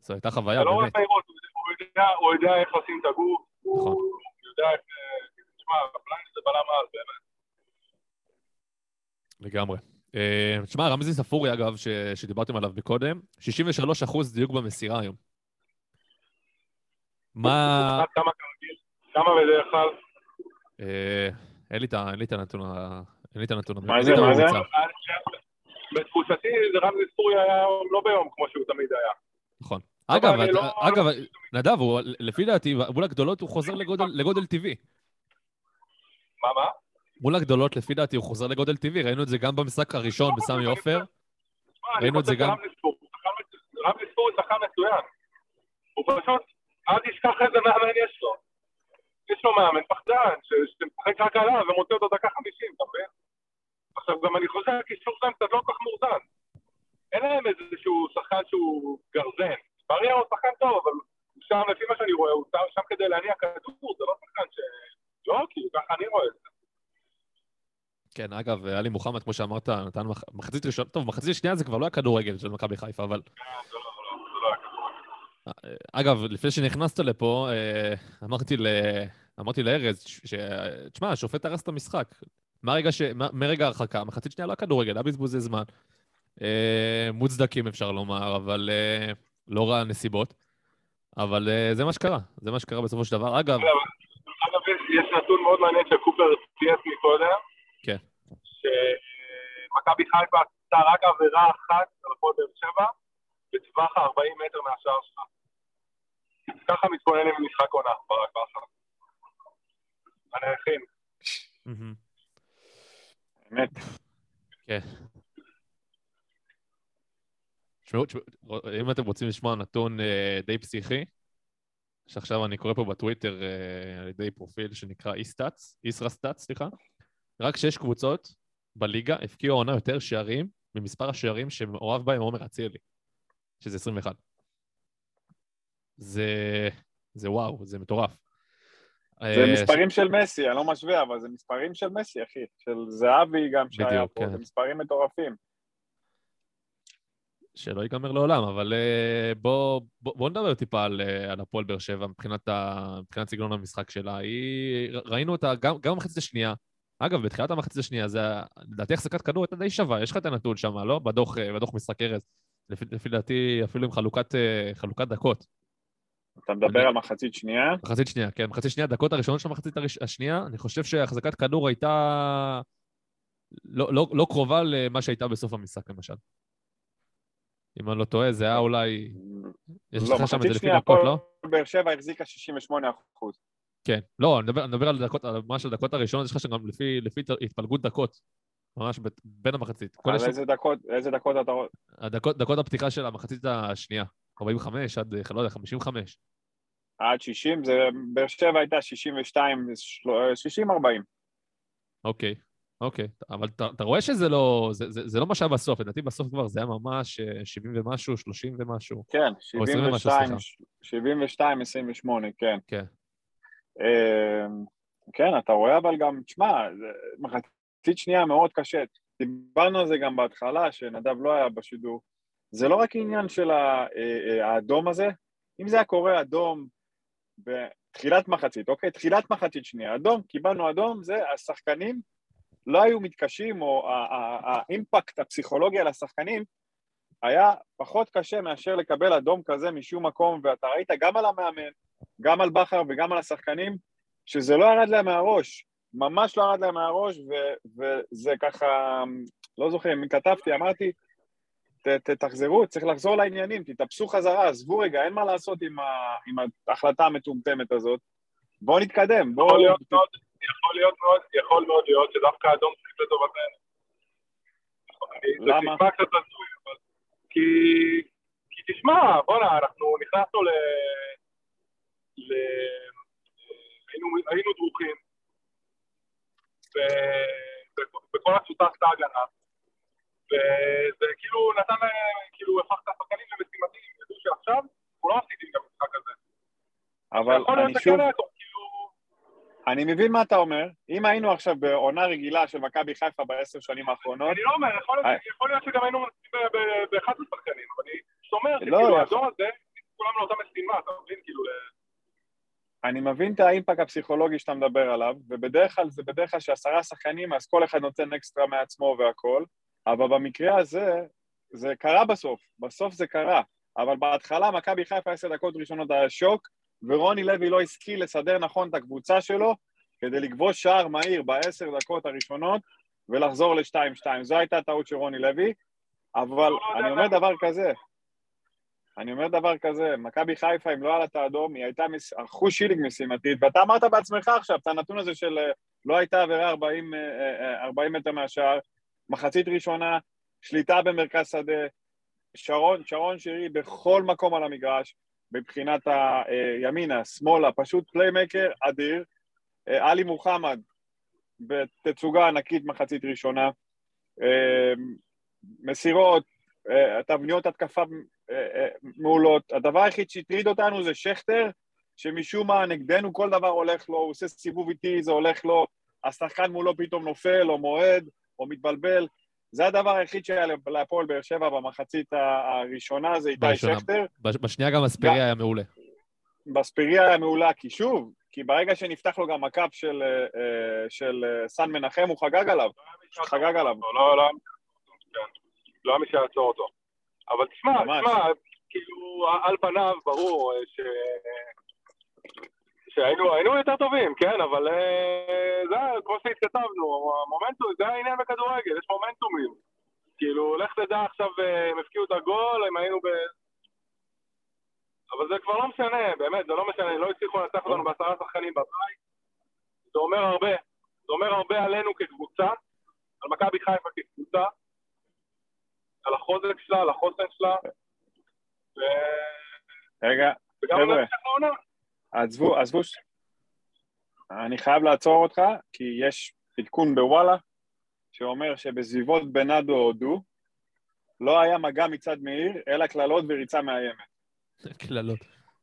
זו הייתה חוויה, אתה לא רואה באמת. הוא יודע- הוא יודע- הוא יודע איך לשים את הגוף, הוא נכון. יודע איך... אה, תשמע, פלניץ' זה בלם על, באמת. לגמרי. אה, תשמע, רמזי ספורי, אגב, ש, שדיברתם עליו מקודם, 63 אחוז דיוק במסירה היום. מה... עד כמה כרגיל, כמה בדרך כלל. אה, אין לי את ה- אין לי את הנתון ה... אין לי את הנתון מה זה, את מה זה? בתחושתי רמזי ספורי היה לא ביום כמו שהוא תמיד היה. נכון. אגב, את- לא- אגב, נדב, הוא- לפי דעתי, מול הגדולות הוא חוזר לגודל- לגודל טבעי. מה, מה? מול הגדולות, לפי דעתי, הוא חוזר לגודל טבעי. ראינו את זה גם במשחק הראשון בסמי עופר. ראינו את זה גם. ספורי- רמזי ספורי שחקן מצוין. הוא פשוט, אל תשכח איזה מאמן יש לו. יש לו מאמן פחדן, שמשחק רק עליו ומוציא אותו דקה חמישים, אתה מבין? עכשיו גם אני חושב שהקישור שלהם קצת לא כל כך מאוזן. אין להם איזשהו שחקן שהוא גרזן. בריה הוא שחקן טוב, אבל הוא שם, לפי מה שאני רואה, הוא שם- שם כדי להניע כדור, זה לא שחקן ש... לא, כאילו, ככה אני רואה את זה. כן, אגב, עלי מוחמד, כמו שאמרת, נתן מח- מחצית ראשונה, טוב, מחצית שנייה זה כבר לא היה כדורגל של מכבי חיפה, אבל... זה לא, לא, לא כדורגל. אגב, לפני שנכנסת לפה, אה, אמרתי ל... אמרתי לארז. ש- תשמע, השופט הרס את המשחק. מהרגע ש... מרגע ההרחקה, מחצית שנייה לא היה כדורגל, היה בזבוזי זמן. אה, מוצדקים אפשר לומר, אבל אה, לא רע הנסיבות. אבל אה, זה מה שקרה, זה מה שקרה בסופו של דבר. אגב, אגב, יש- נתון מאוד מעניין שקופר צייץ מקודם. כן. שמכבי חיפה עשתה רק עבירה אחת על הפועל באר שבע, בטווח ה-40 מטר מהשער שלה. ככה מתכוננים למשחק עונה, ברק בכר. הנערכים. אמת. כן. תשמעו, תשמעו, אם אתם רוצים לשמוע נתון אה, די פסיכי, שעכשיו אני קורא פה בטוויטר אה, על ידי פרופיל שנקרא אי-סטאצ, ישרא-סטאצ, סליחה, רק שש קבוצות בליגה הפקיעו העונה יותר שערים ממספר השערים שמעורב בהם עומר אצילי, שזה 21. זה, זה וואו, זה מטורף. זה אה, מספרים של מסי, אני לא משווה, אבל זה מספרים של מסי, אחי. של זהבי גם שהיה פה, כן. זה מספרים מטורפים. שלא ייגמר לעולם, אבל uh, בוא, בוא, נדבר טיפה על, uh, על הפועל באר שבע מבחינת, ה, מבחינת סגנון המשחק שלה. היא, ראינו אותה גם, גם במחצית השנייה. אגב, בתחילת המחצית השנייה, זה, לדעתי החזקת כדור הייתה די שווה, יש לך את הנתון שם, לא? בדוח, אה, בדוח משחק ארז. לפי, לפי דעתי, אפילו עם חלוקת, אה, חלוקת דקות. אתה מדבר אני- על מחצית שנייה? מחצית שנייה, כן, מחצית שנייה, דקות הראשונות של המחצית השנייה, אני חושב שהחזקת כדור הייתה לא, לא, לא קרובה למה שהייתה בסוף המשחק, למשל. אם אני לא טועה, זה היה אולי... יש לא, לך שם את זה לפי דקות, לא? באר שבע החזיקה 68 אחוז. כן. לא, אני מדבר, אני מדבר על דקות, על ממש על דקות הראשונות, יש לך שם גם לפי, לפי התפלגות דקות. ממש בין המחצית. על איזה דקות, איזה דקות אתה רואה? הדקות, דקות הפתיחה של המחצית השנייה. 45 עד, אה, לא יודע, 55. עד 60, זה באר שבע הייתה 62, 60-40. אוקיי, אוקיי. אבל אתה, אתה רואה שזה לא, זה, זה, זה לא מה שהיה בסוף, לדעתי בסוף כבר זה היה ממש אה, 70 ומשהו, 30 ומשהו. כן, או 20 ומשהו, 72, סליחה. 72, 28, כן. כן. אמ, כן, אתה רואה אבל גם, תשמע, מחצית שנייה מאוד קשה. דיברנו על זה גם בהתחלה, שנדב לא היה בשידור. זה לא רק עניין של אה, אה, האדום הזה, אם זה היה קורה אדום בתחילת מחצית, אוקיי? תחילת מחצית שנייה, אדום, קיבלנו אדום, זה השחקנים לא היו מתקשים, או האימפקט הפסיכולוגי על השחקנים היה פחות קשה מאשר לקבל אדום כזה משום מקום, ואתה ראית גם על המאמן, גם על בכר וגם על השחקנים, שזה לא ירד להם מהראש, ממש לא ירד להם מהראש, ו- וזה ככה, לא זוכר, אם כתבתי, אמרתי, ת, ת, תחזרו, צריך לחזור לעניינים, תתאפסו חזרה, עזבו רגע, אין מה לעשות עם, ה, עם ההחלטה המטומטמת הזאת. בואו נתקדם, בואו... יכול להיות מאוד, יכול להיות מאוד, יכול מאוד להיות שדווקא האדום צריך לטובתנו. למה? זה קצת הזוי, אבל... כי... כי תשמע, בואנה, אנחנו נכנסנו ל... ל... היינו, היינו דרוכים, ו- בכל התפוצת ההגנה, וזה כאילו נתן להם, כאילו הפך את השחקנים למשימתיים, ידעו שעכשיו אנחנו לא מפסידים את המשחק הזה. אבל אני שוב, כאילו... אני מבין מה אתה אומר. אם היינו עכשיו בעונה רגילה של מכבי חיפה בעשר שנים האחרונות, אני לא אומר, יכול להיות- אה. יכול להיות שגם היינו מנסים באחד השחקנים, אבל אני פשוט אומר, לא, שכאילו, האזור הזה, כולם לאותה משימה, אתה מבין? כאילו, אני מבין את האימפקט הפסיכולוגי שאתה מדבר עליו, ובדרך כלל זה בדרך כלל שעשרה שחקנים, אז כל אחד נותן אקסטרה מעצמו והכל, אבל במקרה הזה, זה קרה בסוף, בסוף זה קרה. אבל בהתחלה מכבי חיפה עשר דקות ראשונות היה שוק, ורוני לוי לא השכיל לסדר נכון את הקבוצה שלו כדי לכבוש שער מהיר בעשר דקות הראשונות ולחזור לשתיים-שתיים. זו הייתה הטעות של רוני לוי, אבל אני אומר דבר כזה, אני אומר דבר כזה, מכבי חיפה, אם לא היה לה את האדום, היא הייתה מס... אחוז שילינג משימתית, ואתה אמרת בעצמך עכשיו, את הנתון הזה של אה, לא הייתה עבירה 40, אה, אה, 40 מטר מהשער, מחצית ראשונה, שליטה במרכז שדה, שרון, שרון שירי בכל מקום על המגרש, מבחינת הימינה, שמאלה, פשוט playmaker אדיר, אה, עלי מוחמד בתצוגה ענקית מחצית ראשונה, אה, מסירות, אה, תבניות התקפה אה, אה, מעולות. הדבר היחיד שהטריד אותנו זה שכטר, שמשום מה נגדנו כל דבר הולך לו, הוא עושה סיבוב איטי, זה הולך לו, השחקן מולו פתאום נופל או מועד או מתבלבל. זה הדבר היחיד שהיה להפועל באר שבע במחצית הראשונה, זה איתי בראשונה. שכטר. בש- בשנייה גם אספריה היה מעולה. בספריה היה מעולה, כי שוב, כי ברגע שנפתח לו גם הקאפ של, אה, אה, של אה, סן מנחם, הוא חגג עליו. חגג עליו. לא, לא, כן. לא היה מי שיעצור אותו. אבל תשמע. תשמע, כאילו, על פניו, ברור ש... שהיינו היינו יותר טובים, כן, אבל אה, זה היה, כמו שהתכתבנו, המומנטום, זה העניין בכדורגל, יש מומנטומים. כאילו, לך תדע עכשיו, אה, הם הפקיעו את הגול, הם היינו ב... אבל זה כבר לא משנה, באמת, זה לא משנה, לא הצליחו לנצח אותנו בעשרה שחקנים בבית. זה אומר הרבה. זה אומר הרבה עלינו כקבוצה, על מכבי חיפה כקבוצה, על החוזק שלה, על החוסן שלה, ו- רגע, וגם חבר'ה. על המשך העונה. עזבו, עזבו, ש- אני חייב לעצור אותך, כי יש עדכון בוואלה, שאומר שבסביבות בנאדו הודו, לא היה מגע מצד מאיר, אלא קללות וריצה מאיימת. קללות.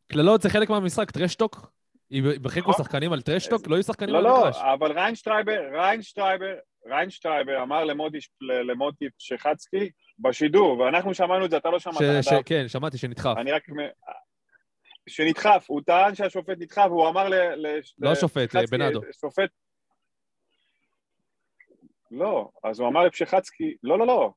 קללות זה חלק מהמשחק, טרשטוק? יחלקו נכון. שחקנים על טרשטוק, לא יהיו שחקנים לא, על לא, המגרש. אבל ריינשטרייבר, ריינשטרייבר, ריינשטרייבר אמר למוטי, שחצקי בשידור, ואנחנו שמענו את זה, אתה לא שמעת. כן, שמעתי שנדחף. אני רק... שנדחף, הוא טען שהשופט נדחף, והוא אמר ל... ל- לא השופט, בנאדו. שופט... לא, אז הוא אמר לפשחצקי, לא, לא, לא.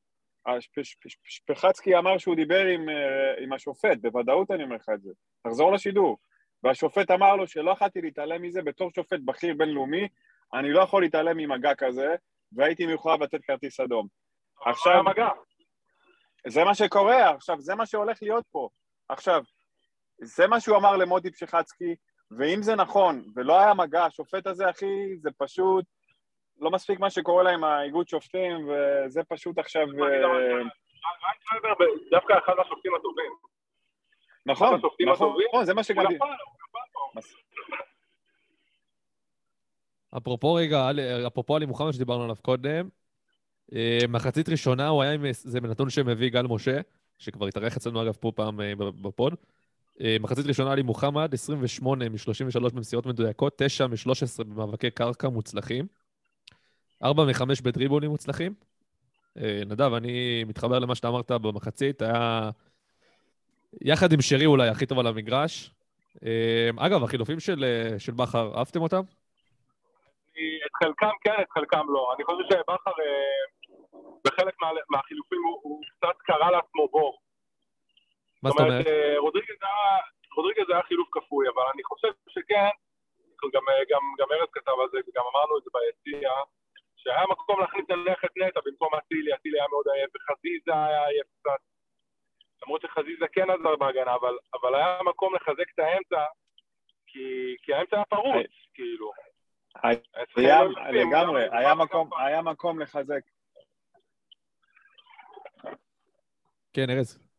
שפחצקי אמר שהוא דיבר עם, אה, עם השופט, בוודאות אני אומר לך את זה. תחזור לשידור. והשופט אמר לו שלא יכולתי להתעלם מזה, בתור שופט בכיר בינלאומי, אני לא יכול להתעלם ממגע כזה, והייתי מחויב לתת כרטיס אדום. עכשיו, מגע. זה מה שקורה, עכשיו, זה מה שהולך להיות פה. עכשיו, זה מה שהוא אמר למוטי פשחצקי, ואם זה נכון, ולא היה מגע, השופט הזה, אחי, זה פשוט לא מספיק מה שקורה להם, האיגוד שופטים, וזה פשוט עכשיו... אה, ריינשטרייבר דווקא אחד מהשופטים הטובים. נכון, השופטים נכון. נכון, זה מה פה. אפרופו רגע, אפרופו עלי מוחמד שדיברנו עליו קודם, אה, מחצית ראשונה הוא היה עם, זה נתון שמביא גל משה, שכבר התארח אצלנו אגב פה פעם אה, ב pod. אה, מחצית ראשונה עלי מוחמד, 28 מ-33 במסירות מדויקות, 9 מ-13 במאבקי קרקע מוצלחים, 4 מ-5 בדריבולים מוצלחים. אה, נדב, אני מתחבר למה שאתה אמרת במחצית, היה יחד עם שרי אולי הכי טוב על המגרש. אה, אגב, החילופים של, של בכר, אהבתם אותם? את חלקם כן, את חלקם לא. אני חושב שבכר בחלק מה- מהחילופים הוא- הוא קצת קרא לעצמו בור. מה זאת אומרת? אה, רודריגז היה- חילוף כפוי, אבל אני חושב שכן, גם, אה, גם, גם ארז כתב על זה, וגם אמרנו את זה ביציע, שהיה מקום להכניס ללכת נטע במקום אצילי, אצילי היה מאוד עייף, וחזיזה היה עייף קצת. למרות שחזיזה כן עזר בהגנה, אבל, אבל היה מקום לחזק את האמצע, כי, כי האמצע היה פרוץ, כאילו. היה לא יוצאים, לגמרי, מקום, היה מקום לחזק. כן, ארז.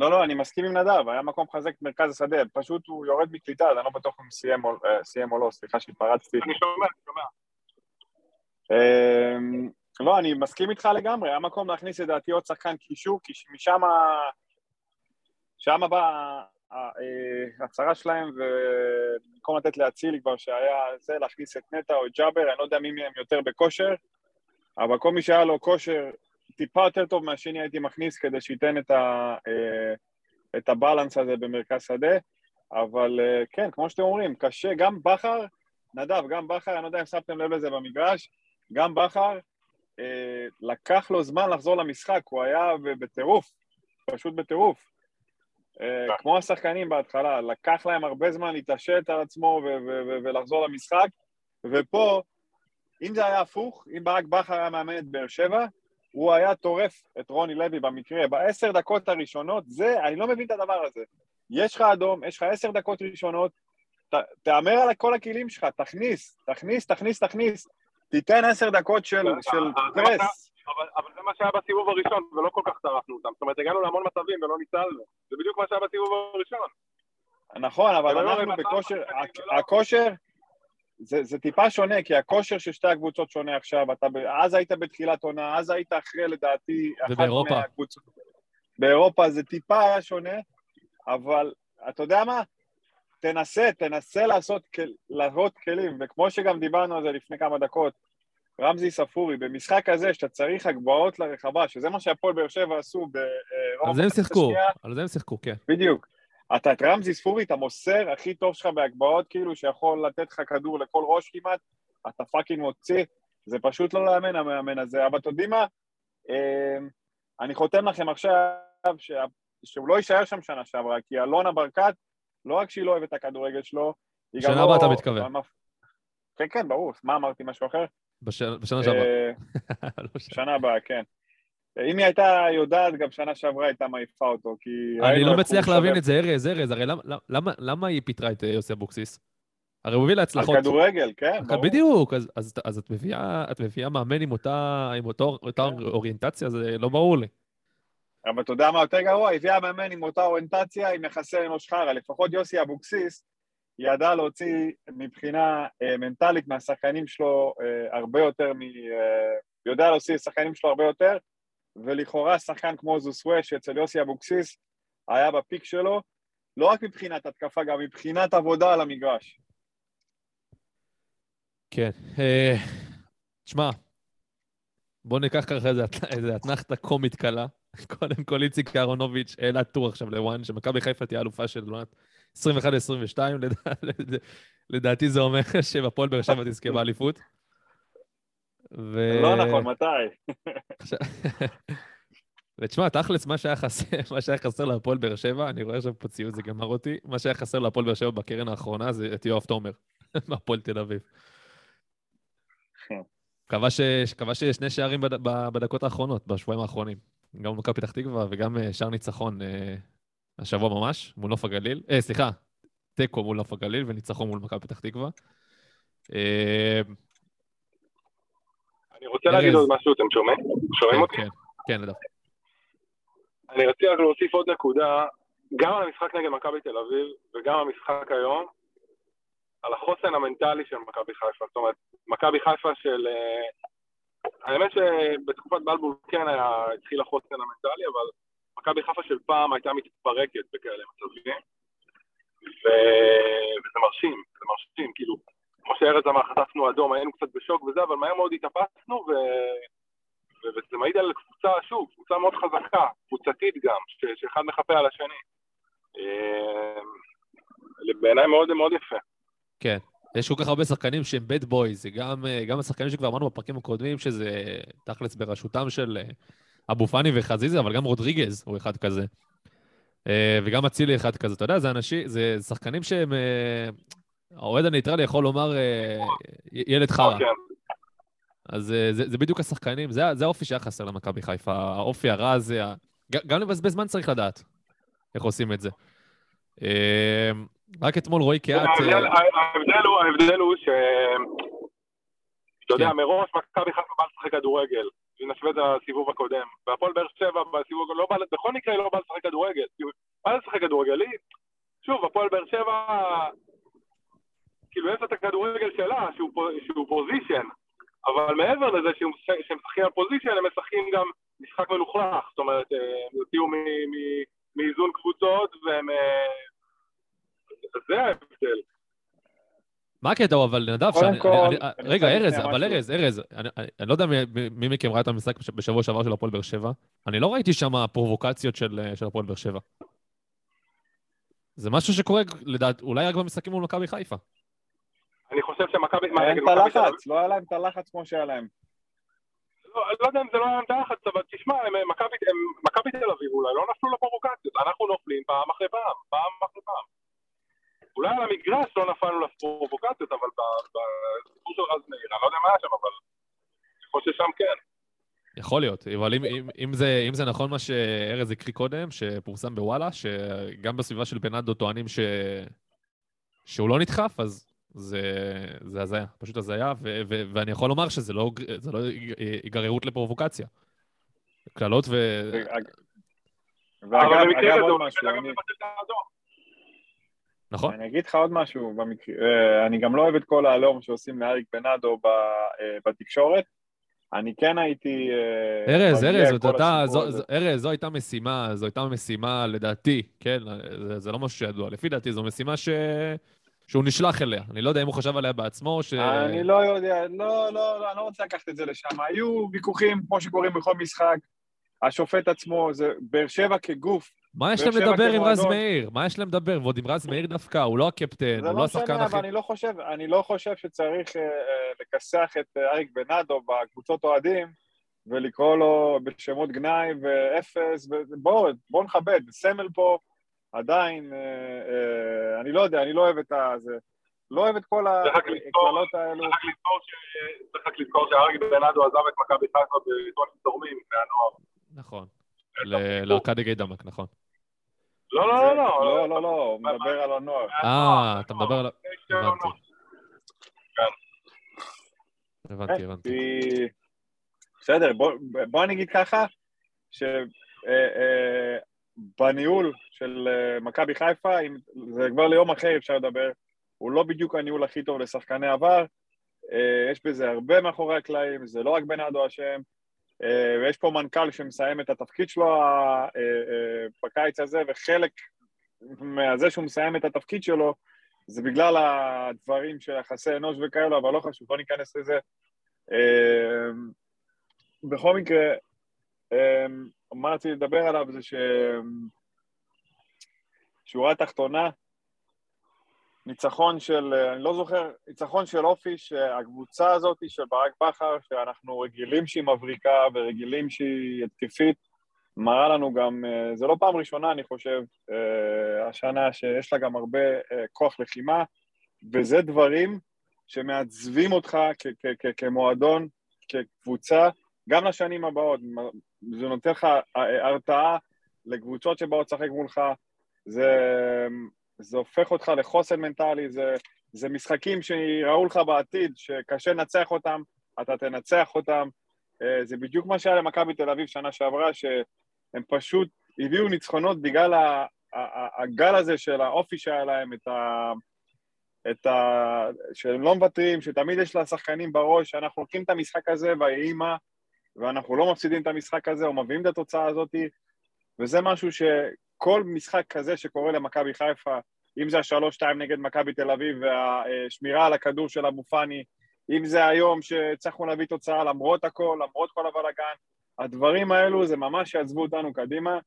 לא, לא, אני מסכים עם נדב, היה מקום לחזק את מרכז השדה, פשוט הוא יורד מקליטה, אז אני לא בטוח אם סיים או- אה, סיים או לא, סליחה שהתפרצתי. אני שומע, אני שומע. אמ, לא, אני מסכים איתך לגמרי, היה מקום להכניס לדעתי עוד שחקן קישור, כי משם שם בא ה- ההצהרה שלהם, ובמקום לתת לאצילי כבר שהיה זה, להכניס את נטע או את ג'אבר, אני לא יודע מי מהם יותר בכושר, אבל כל מי שהיה לו כושר טיפה יותר טוב מהשני הייתי מכניס כדי שייתן את, ה, אה, את הבלנס הזה במרכז שדה, אבל אה, כן, כמו שאתם אומרים, קשה, גם בכר, נדב, גם בכר, אני לא יודע אם שמתם לב לזה במגרש, גם בכר, אה, לקח לו זמן לחזור למשחק, הוא היה בטירוף, פשוט בטירוף. אה, כמו השחקנים בהתחלה, לקח להם הרבה זמן להתעשת על עצמו ולחזור למשחק, ופה, אם זה היה הפוך, אם ברק בכר היה מאמן את באר שבע, הוא היה טורף את רוני לוי במקרה. בעשר דקות הראשונות, זה, אני לא מבין את הדבר הזה. יש לך אדום, יש לך עשר דקות ראשונות, ת, תהמר על כל הכלים שלך, תכניס, תכניס, תכניס, תכניס. תיתן עשר דקות של, של פרס. אבל, אבל זה מה שהיה בסיבוב הראשון, ולא כל כך טרפנו אותם. זאת אומרת, הגענו להמון מצבים ולא ניצלנו. זה בדיוק מה שהיה בסיבוב הראשון. נכון, אבל לא, אנחנו בכושר, הכושר, זה, זה טיפה שונה, כי הכושר של שתי הקבוצות שונה עכשיו. אתה, אז היית בתחילת עונה, אז היית אחרי, לדעתי, אחת ובאירופה? מהקבוצות. באירופה זה טיפה היה שונה, אבל אתה יודע מה? תנסה, תנסה לעשות, להראות כלים, וכמו שגם דיברנו על זה לפני כמה דקות, רמזי ספורי, במשחק הזה שאתה צריך הגבהות לרחבה, שזה מה שהפועל באר שבע עשו על ברוב זה הם שיחקו, על זה הם שיחקו, כן. בדיוק. אתה את רמזי ספורי, אתה מוסר הכי טוב שלך בהגבהות, כאילו, שיכול לתת לך כדור לכל ראש כמעט, אתה fucking מוציא, זה פשוט לא לאמן המאמן הזה, אבל אתם יודעים מה? אה, אני חותם לכם עכשיו שה... שהוא לא יישאר שם שנה שעברה, כי אלונה ברקת, לא רק שהיא לא אוהבת את הכדורגל שלו, היא גם שנה לא... הבאה אתה מתכוון. כן, כן, ברור. מה אמרתי, משהו אחר? בש- בשנה שעברה. אה, לא. שנה הבאה, כן. אם היא הייתה יודעת, גם שנה שעברה הייתה מעיפה אותו, כי... אני לא מצליח להבין את זה, ארז, ארז, הרי למה- למה- למה היא פיטרה את אה, יוסי אבוקסיס? הרי הוא הביא להצלחות. על כדורגל, כן, ברור. בדיוק, אז, אז, אז את, מביאה, את מביאה מאמן עם אותה, עם אותו, אותה כן. אוריינטציה, זה לא ברור לי. אבל אתה יודע מה יותר גרוע? הביאה מאמן עם אותה אוריינטציה, עם יחסי אנוש חרא. לפחות יוסי אבוקסיס ידע להוציא מבחינה אה, מנטלית מהשחקנים שלו אה, הרבה יותר מ... אה, יודע להוציא שחקנים שלו הרבה יותר, ולכאורה שחקן כמו זוסווה, שאצל יוסי אבוקסיס היה בפיק שלו, לא רק מבחינת התקפה, גם מבחינת עבודה על המגרש. כן. אה, תשמע, בוא ניקח ככה איזה את- איזה אתנחתה קומית קלה. קודם כל, איציק אהרונוביץ' העלה טור עכשיו לוואן, שמכבי חיפה תהיה אלופה של עונת 21-22, לדע- לד- לדעתי זה אומר שבפועל באר שבע תזכה באליפות. ו... לא נכון, מתי? ותשמע, תכלס, מה שהיה חסר, מה שהיה חסר להפועל באר שבע, אני רואה עכשיו פה ציוד, זה גמר אותי, מה שהיה חסר להפועל באר שבע בקרן האחרונה זה את יואב תומר, מהפועל תל אביב. כן. כבש כבש שני שערים בד- בדקות האחרונות, בשבועיים האחרונים. גם במכבי פתח תקווה וגם אה, שער ניצחון אה, השבוע ממש, מול נוף הגליל. אה, סליחה, תיקו מול נוף הגליל וניצחון מול מכבי פתח תקווה. אה, רוצה ארז. להגיד עוד משהו, אתם שומעים? שומעים אותי? כן, כן, נדב. אני רציתי רק להוסיף עוד נקודה, גם על המשחק נגד מכבי תל אביב וגם המשחק היום, על החוסן המנטלי של מכבי חיפה. זאת אומרת, מכבי חיפה של... אה, האמת שבתקופת בלבול כן היה, התחיל החוסן המנטלי, אבל מכבי חיפה של פעם הייתה מתפרקת בכאלה מצבים, ו... וזה מרשים, זה מרשים, כאילו, כמו שארז אמר, חטפנו אדום, היינו קצת בשוק וזה, אבל מהר מאוד התאפסנו, ו... וזה מעיד על קבוצה, שוב, קבוצה מאוד חזקה, קבוצתית גם, ש- שאחד מחפה על השני. אה, בעיניי מאוד מאוד יפה. כן. יש כל כך הרבה שחקנים שהם bad boys, זה גם, אה, גם השחקנים שכבר אמרנו בפרקים הקודמים, שזה תכלס בראשותם של אה, אבו פאני וחזיזה, אבל גם רודריגז הוא אחד כזה. וגם אצילי אחד כזה. אתה יודע, זה אנשים, זה שחקנים שהם... האוהד הניטרלי יכול לומר אה, ילד חרא. כן. אז אה, זה, זה בדיוק השחקנים, זה, זה האופי שהיה חסר למכבי חיפה, האופי הרע הזה, גם לבזבז זמן צריך לדעת איך עושים את זה. אה, רק אתמול רועי קיאט... אה, ההבדל- הוא, ש... אתה יודע, כן. מראש מכבי חיפה בא לשחק כדורגל, אם נשווה את הסיבוב הקודם, והפועל באר שבע בסיבוב, לא בא, בכל מקרה היא לא בא לשחק כדורגל, בא לשחק כדורגל, היא, שוב, הפועל באר שבע, כאילו יש לה את הכדורגל שלה, שהוא, שהוא פוזיישן, אבל מעבר לזה שהם שהם משחקים על פוזיישן, הם משחקים גם משחק מלוכלך, זאת אומרת, אה, הם יוציאו מאיזון קבוצות, והם... אה, זה ההבדל. מה הקטע הוא, אבל נדב, קודם שאני- כל, אני- אני אני- רגע, ארז, אבל משהו. ארז, ארז, אני- אני לא יודע מי- מכם ראה את המשחק בש- בשבוע שעבר של הפועל באר שבע. אני לא ראיתי שם פרובוקציות של של הפועל באר שבע. זה משהו שקורה, לדעת, אולי רק במשחקים מול מכבי חיפה. אני חושב שמכבי... אין נגד את? הלחץ, לא היה להם את הלחץ כמו שהיה להם. לא לא יודע אם זה לא היה להם את הלחץ, אבל תשמע, מכבי תל אביב אולי לא נפלו לפרובוקציות, אנחנו נופלים פעם אחרי פעם, פעם אחרי פעם. אולי על המגרש לא נפלנו לפרובוקציות, אבל ב- בסיפור של רז מאיר, אני לא יודע מה היה שם, אבל אני חושב ששם כן. יכול להיות, אבל אם, אם, אם, זה, אם זה נכון מה שארז הקריא קודם, שפורסם בוואלה, שגם בסביבה של בנאדו טוענים ש... שהוא לא נדחף, אז זה, זה הזיה, פשוט הזיה, ו, ו, ואני יכול לומר שזה לא, זה לא היגררות לפרובוקציה. קללות ו... ואגב, אגב עוד משהו, אני-. נכון? אני אגיד לך עוד משהו, במקרה, אה, אני גם לא אוהב את כל העליהום שעושים לאריק בנאדו ב- אה, בתקשורת. אני כן הייתי... אה, ארז, ארז, זאת הייתה, זו. זו, ארז, זו הייתה משימה, זו הייתה משימה, לדעתי, כן, זה, זה לא משהו שידוע. לפי דעתי, זו משימה ש... שהוא נשלח אליה. אני לא יודע אם הוא חשב עליה בעצמו, או ש... אני לא יודע, לא, לא, לא, אני לא רוצה לקחת את זה לשם. היו ויכוחים, כמו שקורים בכל משחק. השופט עצמו, זה באר שבע כגוף. מה יש להם לדבר עם רז. מאיר? מה יש להם לדבר? ועוד עם רז מאיר דווקא, הוא לא הקפטן, זה הוא לא לא השחקן משנה, הכי... אבל אני לא חושב, אני לא חושב שצריך אה, אה, לכסח את אה, אריק בנאדו בקבוצות אוהדים ולקרוא לו בשמות גנאי ואפס, ובואו, בואו נכבד, סמל פה עדיין, אה, אה, אני לא יודע, אני לא אוהב את ה... זה, לא אוהב את כל הקללות האלו. צריך רק לזכור ש- שאריק בנאדו עזב את מכבי חיפה בטונים תורמים מהנוער. נכון. לארכדי גיידמק, נכון. לא, לא, זה- לא, לא. לא, לא, לא, הוא מדבר על הנוער. אה, אתה מדבר על... לפני שתי הבנתי. הבנתי, הבנתי. בסדר, בוא, בוא אני אגיד ככה, שבניהול של אה, מכבי חיפה, אם, זה כבר ליום אחר אפשר לדבר, הוא לא בדיוק הניהול הכי טוב לשחקני עבר, אה, יש בזה הרבה מאחורי הקלעים, זה לא רק בנאדו אשם, אה, ויש פה מנכ"ל שמסיים את התפקיד שלו בקיץ הזה, וחלק מהזה שהוא מסיים את התפקיד שלו, זה בגלל הדברים של יחסי אנוש וכאלו, אבל לא חשוב, בוא ניכנס לזה. בכל מקרה, מה רציתי לדבר עליו זה ש... שורה תחתונה, ניצחון של, אני לא זוכר, ניצחון של אופי שהקבוצה הזאת של ברק בכר, שאנחנו רגילים שהיא מבריקה ורגילים שהיא התקפית, מראה לנו גם, אה, זה לא פעם ראשונה אני חושב, אה, השנה שיש לה גם הרבה אה, כוח לחימה, וזה דברים שמעצבים אותך כמועדון, כקבוצה, גם לשנים הבאות. זה נותן לך אה, הרתעה לקבוצות שבאות לשחק מולך, זה, זה הופך אותך לחוסן מנטלי, זה, זה משחקים שיראו לך בעתיד, שקשה לנצח אותם, אתה תנצח אותם. אה, זה בדיוק מה שהיה למכבי תל אביב שנה שעברה, שהם פשוט הביאו ניצחונות בגלל הגל הזה של האופי שהיה להם, את ה... את ה... שהם לא מוותרים, שתמיד יש לשחקנים בראש, שאנחנו לוקחים את המשחק הזה ויהי מה, ואנחנו לא מפסידים את המשחק הזה, או מביאים את התוצאה הזאת, וזה משהו שכל משחק כזה שקורה למכבי חיפה, אם זה השלוש-שתיים נגד מכבי תל אביב והשמירה על הכדור של אבו פאני, אם זה היום שהצלחנו להביא תוצאה למרות הכל, למרות כל הבלאגן, הדברים האלו זה ממש יעזבו אותנו קדימה.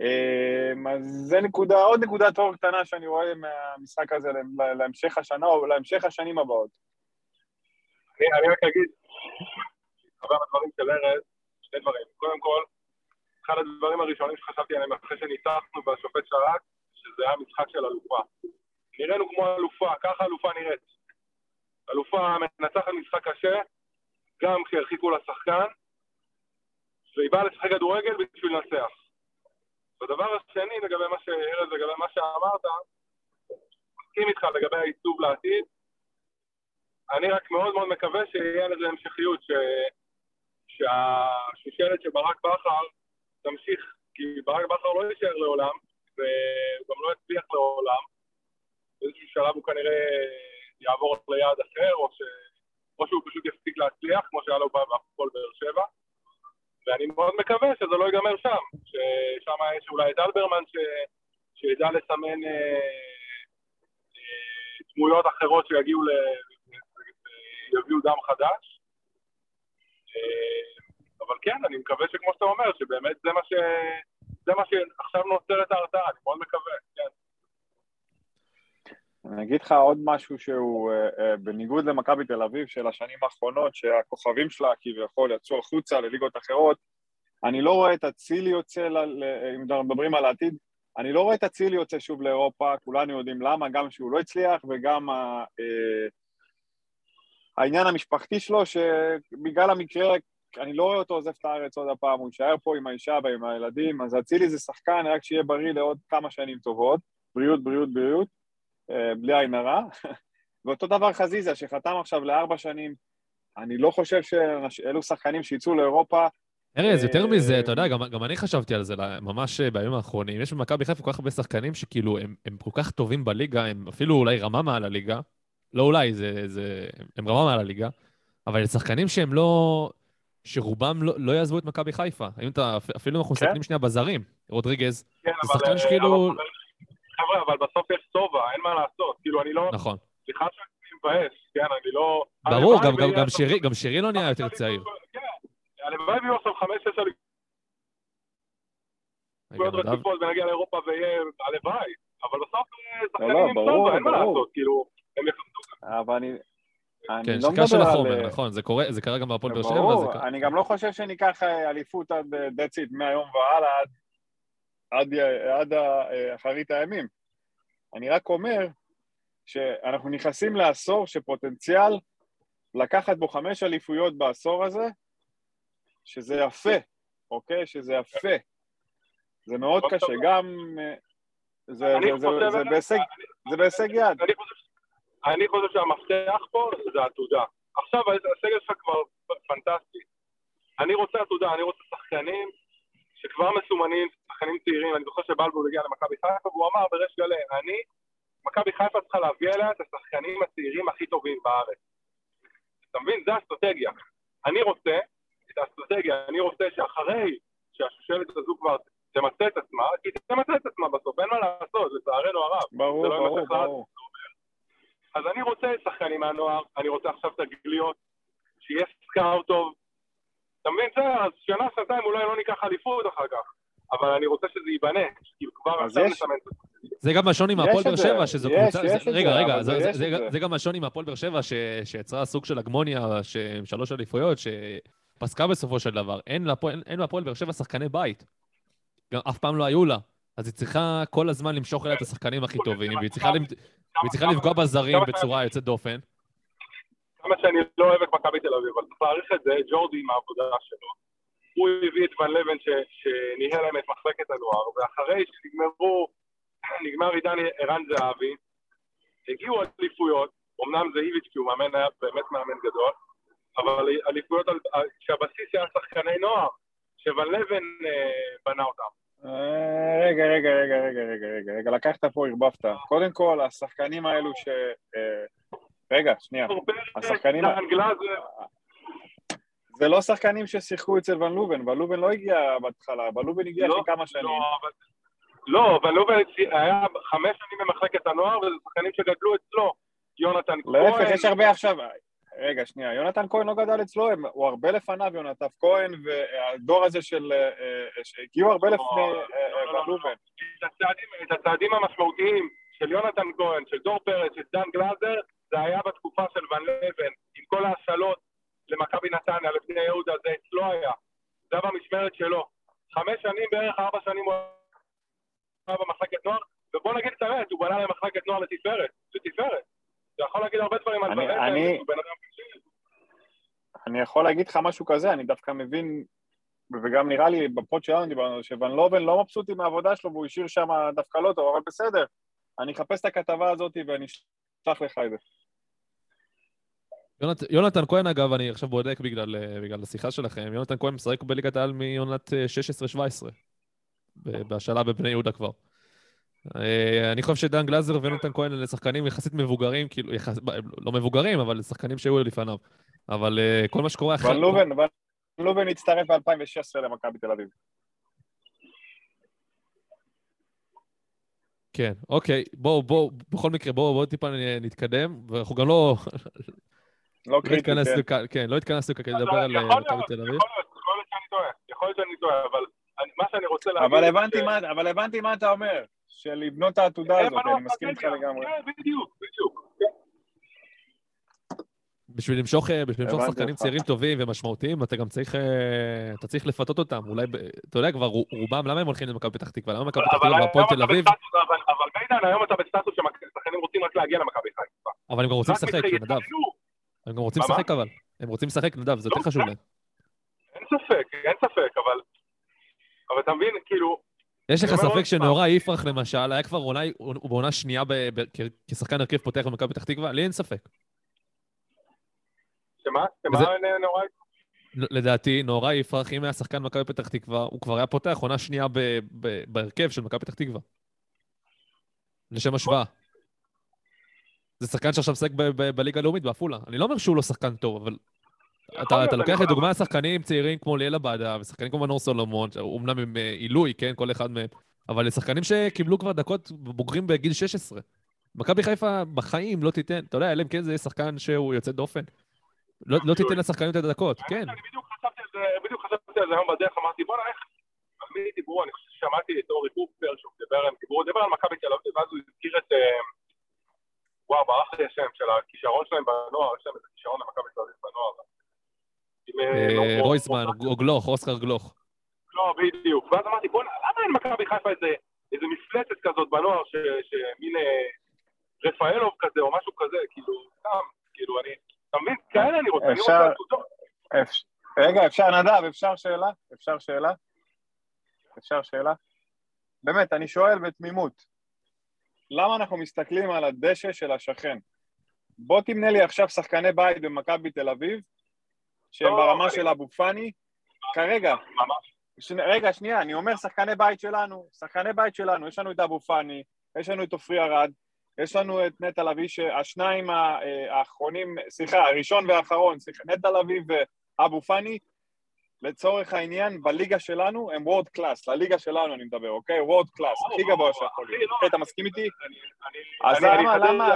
אמ, אז זה נקודה, עוד נקודת אור קטנה שאני רואה מהמשחק הזה לה- להמשך השנה או להמשך השנים הבאות. אני רק אגיד, חבר הדברים של ארז, שני דברים. קודם כל, אחד הדברים הראשונים שחשבתי עליהם אחרי שניצחנו והשופט שרק, שזה היה משחק של אלופה. נראינו כמו אלופה, ככה אלופה נראית. אלופה מנצחת משחק קשה, גם כשהרחיקו לשחקן, והיא באה לשחק כדורגל בשביל לנצח. והדבר השני, לגבי מה שארז, לגבי מה שאמרת, מסכים איתך לגבי העיצוב לעתיד, אני רק מאוד מאוד מקווה שיהיה לזה המשכיות, ש... שהשושלת של ברק בכר תמשיך, כי ברק בכר לא יישאר לעולם, וגם לא יצליח לעולם. באיזשהו שלב הוא כנראה יעבור ליעד אחר, או, ש... או שהוא פשוט יפסיק להצליח, כמו שהיה לו בהפועל באר שבע. ואני מאוד מקווה שזה לא ייגמר שם, ששם יש אולי את אלברמן ש... שידע לסמן אה, דמויות אחרות שיגיעו ל... יביאו דם חדש. אה, אבל כן, אני מקווה שכמו שאתה אומר, שבאמת זה מה ש... זה מה שעכשיו נוצר את ההרתעה, אני מאוד מקווה, כן. אני אגיד לך עוד משהו שהוא אה, אה, בניגוד למכבי תל אביב של השנים האחרונות, שהכוכבים שלה כביכול יצאו החוצה לליגות אחרות, אני לא רואה את אצילי יוצא, ל, ל, אם אנחנו מדברים על העתיד, אני לא רואה את אצילי יוצא שוב לאירופה, כולנו יודעים למה, גם שהוא לא הצליח וגם ה, אה, העניין המשפחתי שלו, שבגלל המקרה, אני לא רואה אותו עוזב את הארץ עוד הפעם, הוא יישאר פה עם האישה ועם הילדים, אז אצילי זה שחקן, רק שיהיה בריא לעוד כמה שנים טובות, בריאות, בריאות, בריאות, אה, בלי עין הרע. ואותו דבר חזיזה, שחתם עכשיו לארבע שנים, אני לא חושב שאלו שחקנים שיצאו לאירופה ארז, יותר אה, מזה, אתה יודע, גם, גם אני חשבתי על זה ממש אה, בימים האחרונים. יש במכבי חיפה כל כך הרבה שחקנים שכאילו, הם, הם כל כך טובים בליגה, הם אפילו אולי רמה מעל הליגה. לא אולי, זה, זה, הם רמה מעל הליגה, אבל שחקנים שהם לא... שרובם לא, לא יעזבו את מכבי חיפה. אם אתה, אפילו אם אנחנו כן. מסתכלים שנייה בזרים, רודריגז, כן, זה שחקן אה, שכאילו... אבל- חבר'ה, אבל בסוף יש סובה, אין מה לעשות. כאילו, אני לא... נכון. סליחה שאני מבאס, כן, אני לא... ברור, גם, גם, גם, שירי, גם שירי לא נהיה יותר צעיר. כן, הלוואי ויהיו עכשיו חמש? רצופות ונגיע לאירופה ויהיה הלוואי, אבל בסוף אה, לא, שחקנים עם סובה, אין מה. לעשות, כאילו, הם יכבדו אבל אני כן, לא שקע של על... החומר, נכון, זה קורה, זה קרה גם בהפועל באר שבע, זה ברור, קרה. אני גם לא חושב שניקח אה, אליפות עד דציט מהיום והלאה, עד, עד, עד אה, אחרית הימים. אני רק אומר שאנחנו נכנסים לעשור שפוטנציאל לקחת בו חמש אליפויות בעשור הזה, שזה יפה, אוקיי? שזה יפה. זה מאוד קשה. גם... אה, זה, זה, זה, זה, זה בהישג יד. אני חושב, אני חושב שהמפתח פה זה עתודה. עכשיו הסגל שלך כבר פנטסטי. אני רוצה עתודה, אני רוצה שחקנים שכבר מסומנים, שחקנים צעירים. אני זוכר שבלבול הגיע למכבי חיפה והוא אמר בריש גלי, אני, מכבי חיפה צריכה להביא אליה את השחקנים הצעירים הכי טובים בארץ. אתה מבין? זה האסטרטגיה. אני רוצה את האסטרטגיה, אני רוצה שאחרי שהשושלת הזו כבר תמצה את עצמה, כי תמצה את עצמה בסוף, אין מה לעשות, לצערנו הרב. ברור, לא ברור. ברור. אז אני רוצה שחקנים מהנוער, אני רוצה עכשיו את הגליות, שיהיה סקאוט טוב. אתה מבין? זה, אז שנה, שנתיים אולי לא ניקח אליפות אחר כך, אבל אני רוצה שזה ייבנה, כאילו כבר עכשיו יש- נסמן את זה. זה גם השוני מהפועל באר שבע, שזו קבוצה... רגע, רגע, זה- גם- השוני מהפועל באר שבע, ש- שיצרה סוג של הגמוניה, עם שלוש אליפויות, שפסקה בסופו של דבר. אין להפועל- באר שבע שחקני בית. גם אף פעם לא היו לה. אז היא צריכה כל הזמן למשוך אליה את השחקנים הכי טובים, והיא צריכה למ- והיא צריכה לפגוע בזרים בצורה יוצאת דופן. כמה שאני לא אוהב את מכבי תל אביב, אבל צריך להעריך את זה, ג'ורדי עם העבודה שלו. הוא הביא את ון לבן ש- שניהל להם את מחלקת הנוער, ואחרי שנגמרו, נגמר עידן ערן זהבי, הגיעו אליפויות, אמנם זה איביץ' כי הוא מאמן, היה באמת מאמן גדול, אבל אליפויות על- על- שהבסיס היה שחקני נוער, שוון לבן אה, בנה אותם. אה, רגע, רגע, רגע, רגע, רגע, רגע, רגע, לקחת פה, ערבבת. קודם כל, השחקנים האלו ש... אה, רגע, שנייה. השחקנים זה לא שחקנים ששיחקו אצל ון לובן, ון לובן לא הגיע בהתחלה, ון לובן הגיע לא, אחרי כמה שנים. לא. לא, אבל לובן היה חמש שנים במחלקת הנוער, וזה שחקנים שגדלו אצלו. יונתן כהן. להפך, יש הרבה עכשיו... רגע, שנייה, יונתן כהן לא גדל אצלו, הם- הוא הרבה לפניו, יונתן כהן, והדור הזה של... אה, אה, שהגיעו הרבה לפני לא, לא. את הצעדים, המשמעותיים של יונתן כהן, של דור פרץ, של דן גלאזר, זה היה בתקופה של ון לבן, עם כל ההשאלות למכבי נתניה, לבני יהודה, זה אצלו היה. זה היה במשמרת שלו. חמש שנים בערך, ארבע שנים הוא היה במחלקת נוער, ובוא נגיד את האמת, הוא בנה למחלקת נוער לתפארת, לתפארת. אתה יכול להגיד הרבה דברים על לבן, אני- הוא בן אדם קשה. אני יכול להגיד לך משהו כזה, אני דווקא מבין, וגם נראה לי בפוד שלנו דיברנו, על זה, שוון לובן לא מבסוט עם העבודה שלו והוא השאיר שם דווקא לא טוב, אבל בסדר. אני אחפש את הכתבה הזאת ואני אשלח לך את זה. יונת, יונתן כהן, אגב, אני עכשיו בודק בגלל, אה, בגלל השיחה שלכם, יונתן כהן משחק בליגת העל מעונת אה, 16-17, ב- בהשאלה בבני יהודה כבר. אה, אני חושב שדן גלזר ויונתן כהן אלה שחקנים יחסית מבוגרים, כאילו, יחס, לא מבוגרים, אבל שחקנים שהיו לפניו. אבל אה, כל מה שקורה אחרי... ון לובן, ון לובן הצטרף ב-2016 למכבי תל אביב. כן, אוקיי, בואו, בואו, בכל מקרה, בואו בואו טיפה נתקדם, ואנחנו גם לא לא לא קריטי, כן. כן, לא התכנסנו כדי לדבר אבל על יכול אה, מכבי תל אביב. יכול להיות, יכול להיות שאני טועה, יכול להיות שאני טועה, אבל מה שאני רוצה מה- אבל הבנתי מה אתה אומר, של לבנות את העתודה הזאת, אני מסכים איתך. לגמרי. כן, בדיוק, בדיוק. בשביל למשוך, אה, בשביל למשוך שחקנים. צעירים טובים ומשמעותיים, אתה גם צריך, אה, אתה צריך לפתות אותם. אולי, אתה יודע כבר, רו- רובם, למה הם הולכים למכבי פתח תקווה? למה מכבי פתח אבל תקווה והפועל אתה תל אביב? אבל- בעידן, היום אתה בסטטוס ששחקנים רוצים רק להגיע למכבי חיפה. אבל הם גם רוצים לשחק, נדב. הם גם רוצים לשחק אבל. הם רוצים לשחק, נדב, זה יותר לא, חשוב. להם. אין ספק, אין ספק, אבל... אבל אתה מבין, כאילו, יש לך ספק שנאורה יפרח למשל, היה כבר עונה, הוא בעונה שנייה כשחקן הרכב פותח במכבי פתח תקווה? לי אין ספק. שמה? שמה נורא? לדעתי, נאורה יפרח, אם היה שחקן מכבי פתח תקווה, הוא כבר היה פותח עונה שנייה בהרכב של מכבי פתח תקווה. לשם השוואה. זה שחקן שעכשיו ב- בליגה הלאומית בעפולה. אני לא אומר שהוא לא שחקן טוב, אבל אתה, אתה לוקח יכול- לדוגמה שחקנים צעירים כמו ליאל עבאדה, ושחקנים כמו מנור סולומון, אומנם הם אה, עילוי, כן, כל אחד מהם, אבל שחקנים שקיבלו כבר דקות בוגרים בגיל 16. מכבי חיפה בחיים לא תיתן, אתה יודע, אלא אם כן זה שחקן שהוא יוצא דופן. לא, לא תיתן לשחקנים את הדקות, כן. אני בדיוק חשבתי על זה, בדיוק חשבתי על זה היום בדרך, אמרתי בואנה איך, על מי דיברו, אני חושב ששמעתי את אורי קופר שהוא דיבר, הם דיברו, הוא דיבר על מכבי תל אביב, ואז הוא הזכיר את, אה, וואו, ברח לי השם של הכישרון שלהם בנוער, יש להם איזה כישרון למכבי תל אביב בנוער. אה, אה, לא- רויזמן, או גלוך, אוסקר גלוך. לא, בדיוק. ואז אמרתי, בוא'נה, למה אין מכבי חיפה איזה, איזה מפלצת כזאת בנוער, ש- שמין אה, רפאלוב כזה, או משהו כזה, כאילו, סתם, כאילו, אני, אתה מבין? כאלה אני רוצה, אני אפשר- רוצה עתודות. רגע, אפשר, נדב, אפשר שאלה? אפשר שאלה? אפשר שאלה? באמת, אני שואל בתמימות, למה אנחנו מסתכלים על הדשא של השכן? בוא תמנה לי עכשיו שחקני בית במכבי תל אביב, שהם לא, ברמה אני- של אבו פאני, כרגע. ש... רגע, שנייה, אני אומר שחקני בית שלנו, שחקני בית שלנו, יש לנו את אבו פאני, יש לנו את עופרי ארד, יש לנו את נטע לביא, שהשניים אה, האחרונים, סליחה, הראשון והאחרון, סליחה, נטע לביא ואבו פאני, לצורך העניין, בליגה שלנו הם world class, לליגה שלנו אני מדבר, אוקיי? world class, הכי גבוה שיכול להיות. לא, אוקיי, אתה מסכים איתי? אז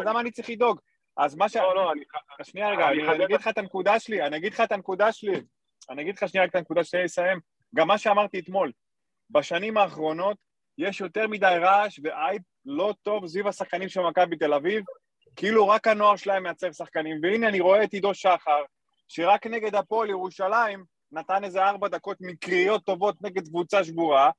למה אני צריך לדאוג? אז מה ש... לא, לא, אני... שנייה רגע, אני אגיד לך את הנקודה שלי, אני אגיד לך את הנקודה שלי. אני אגיד לך שנייה רק את הנקודה שלי לסיים. גם מה שאמרתי אתמול, בשנים האחרונות יש יותר מדי רעש ואייפ לא טוב סביב השחקנים של מכבי תל אביב, כאילו רק הנוער שלהם מייצר שחקנים. והנה אני רואה את עידו שחר, שרק נגד הפועל ירושלים נתן איזה ארבע דקות מקריות טובות נגד קבוצה שבורה,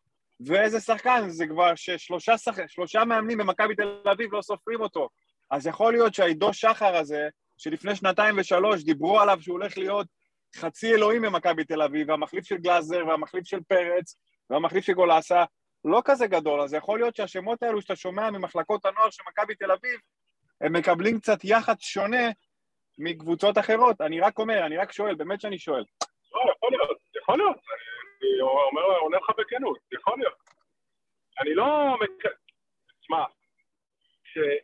ואיזה שחקן, זה כבר ששלושה שח... שלושה מאמנים במכבי תל אביב לא סופרים אותו. אז יכול להיות שהעידו שחר הזה, שלפני שנתיים ושלוש דיברו עליו שהוא הולך להיות חצי אלוהים במכבי תל אביב, והמחליף של גלאזר, והמחליף של פרץ, והמחליף של גולסה, לא כזה גדול, אז יכול להיות שהשמות האלו שאתה שומע ממחלקות הנוער של מכבי תל אביב, הם מקבלים קצת יח"צ שונה מקבוצות אחרות. אני רק אומר, אני רק שואל, באמת שאני שואל. לא, יכול להיות, יכול להיות. אני אומר, עונה לך בכנות, יכול להיות. אני לא... תשמע,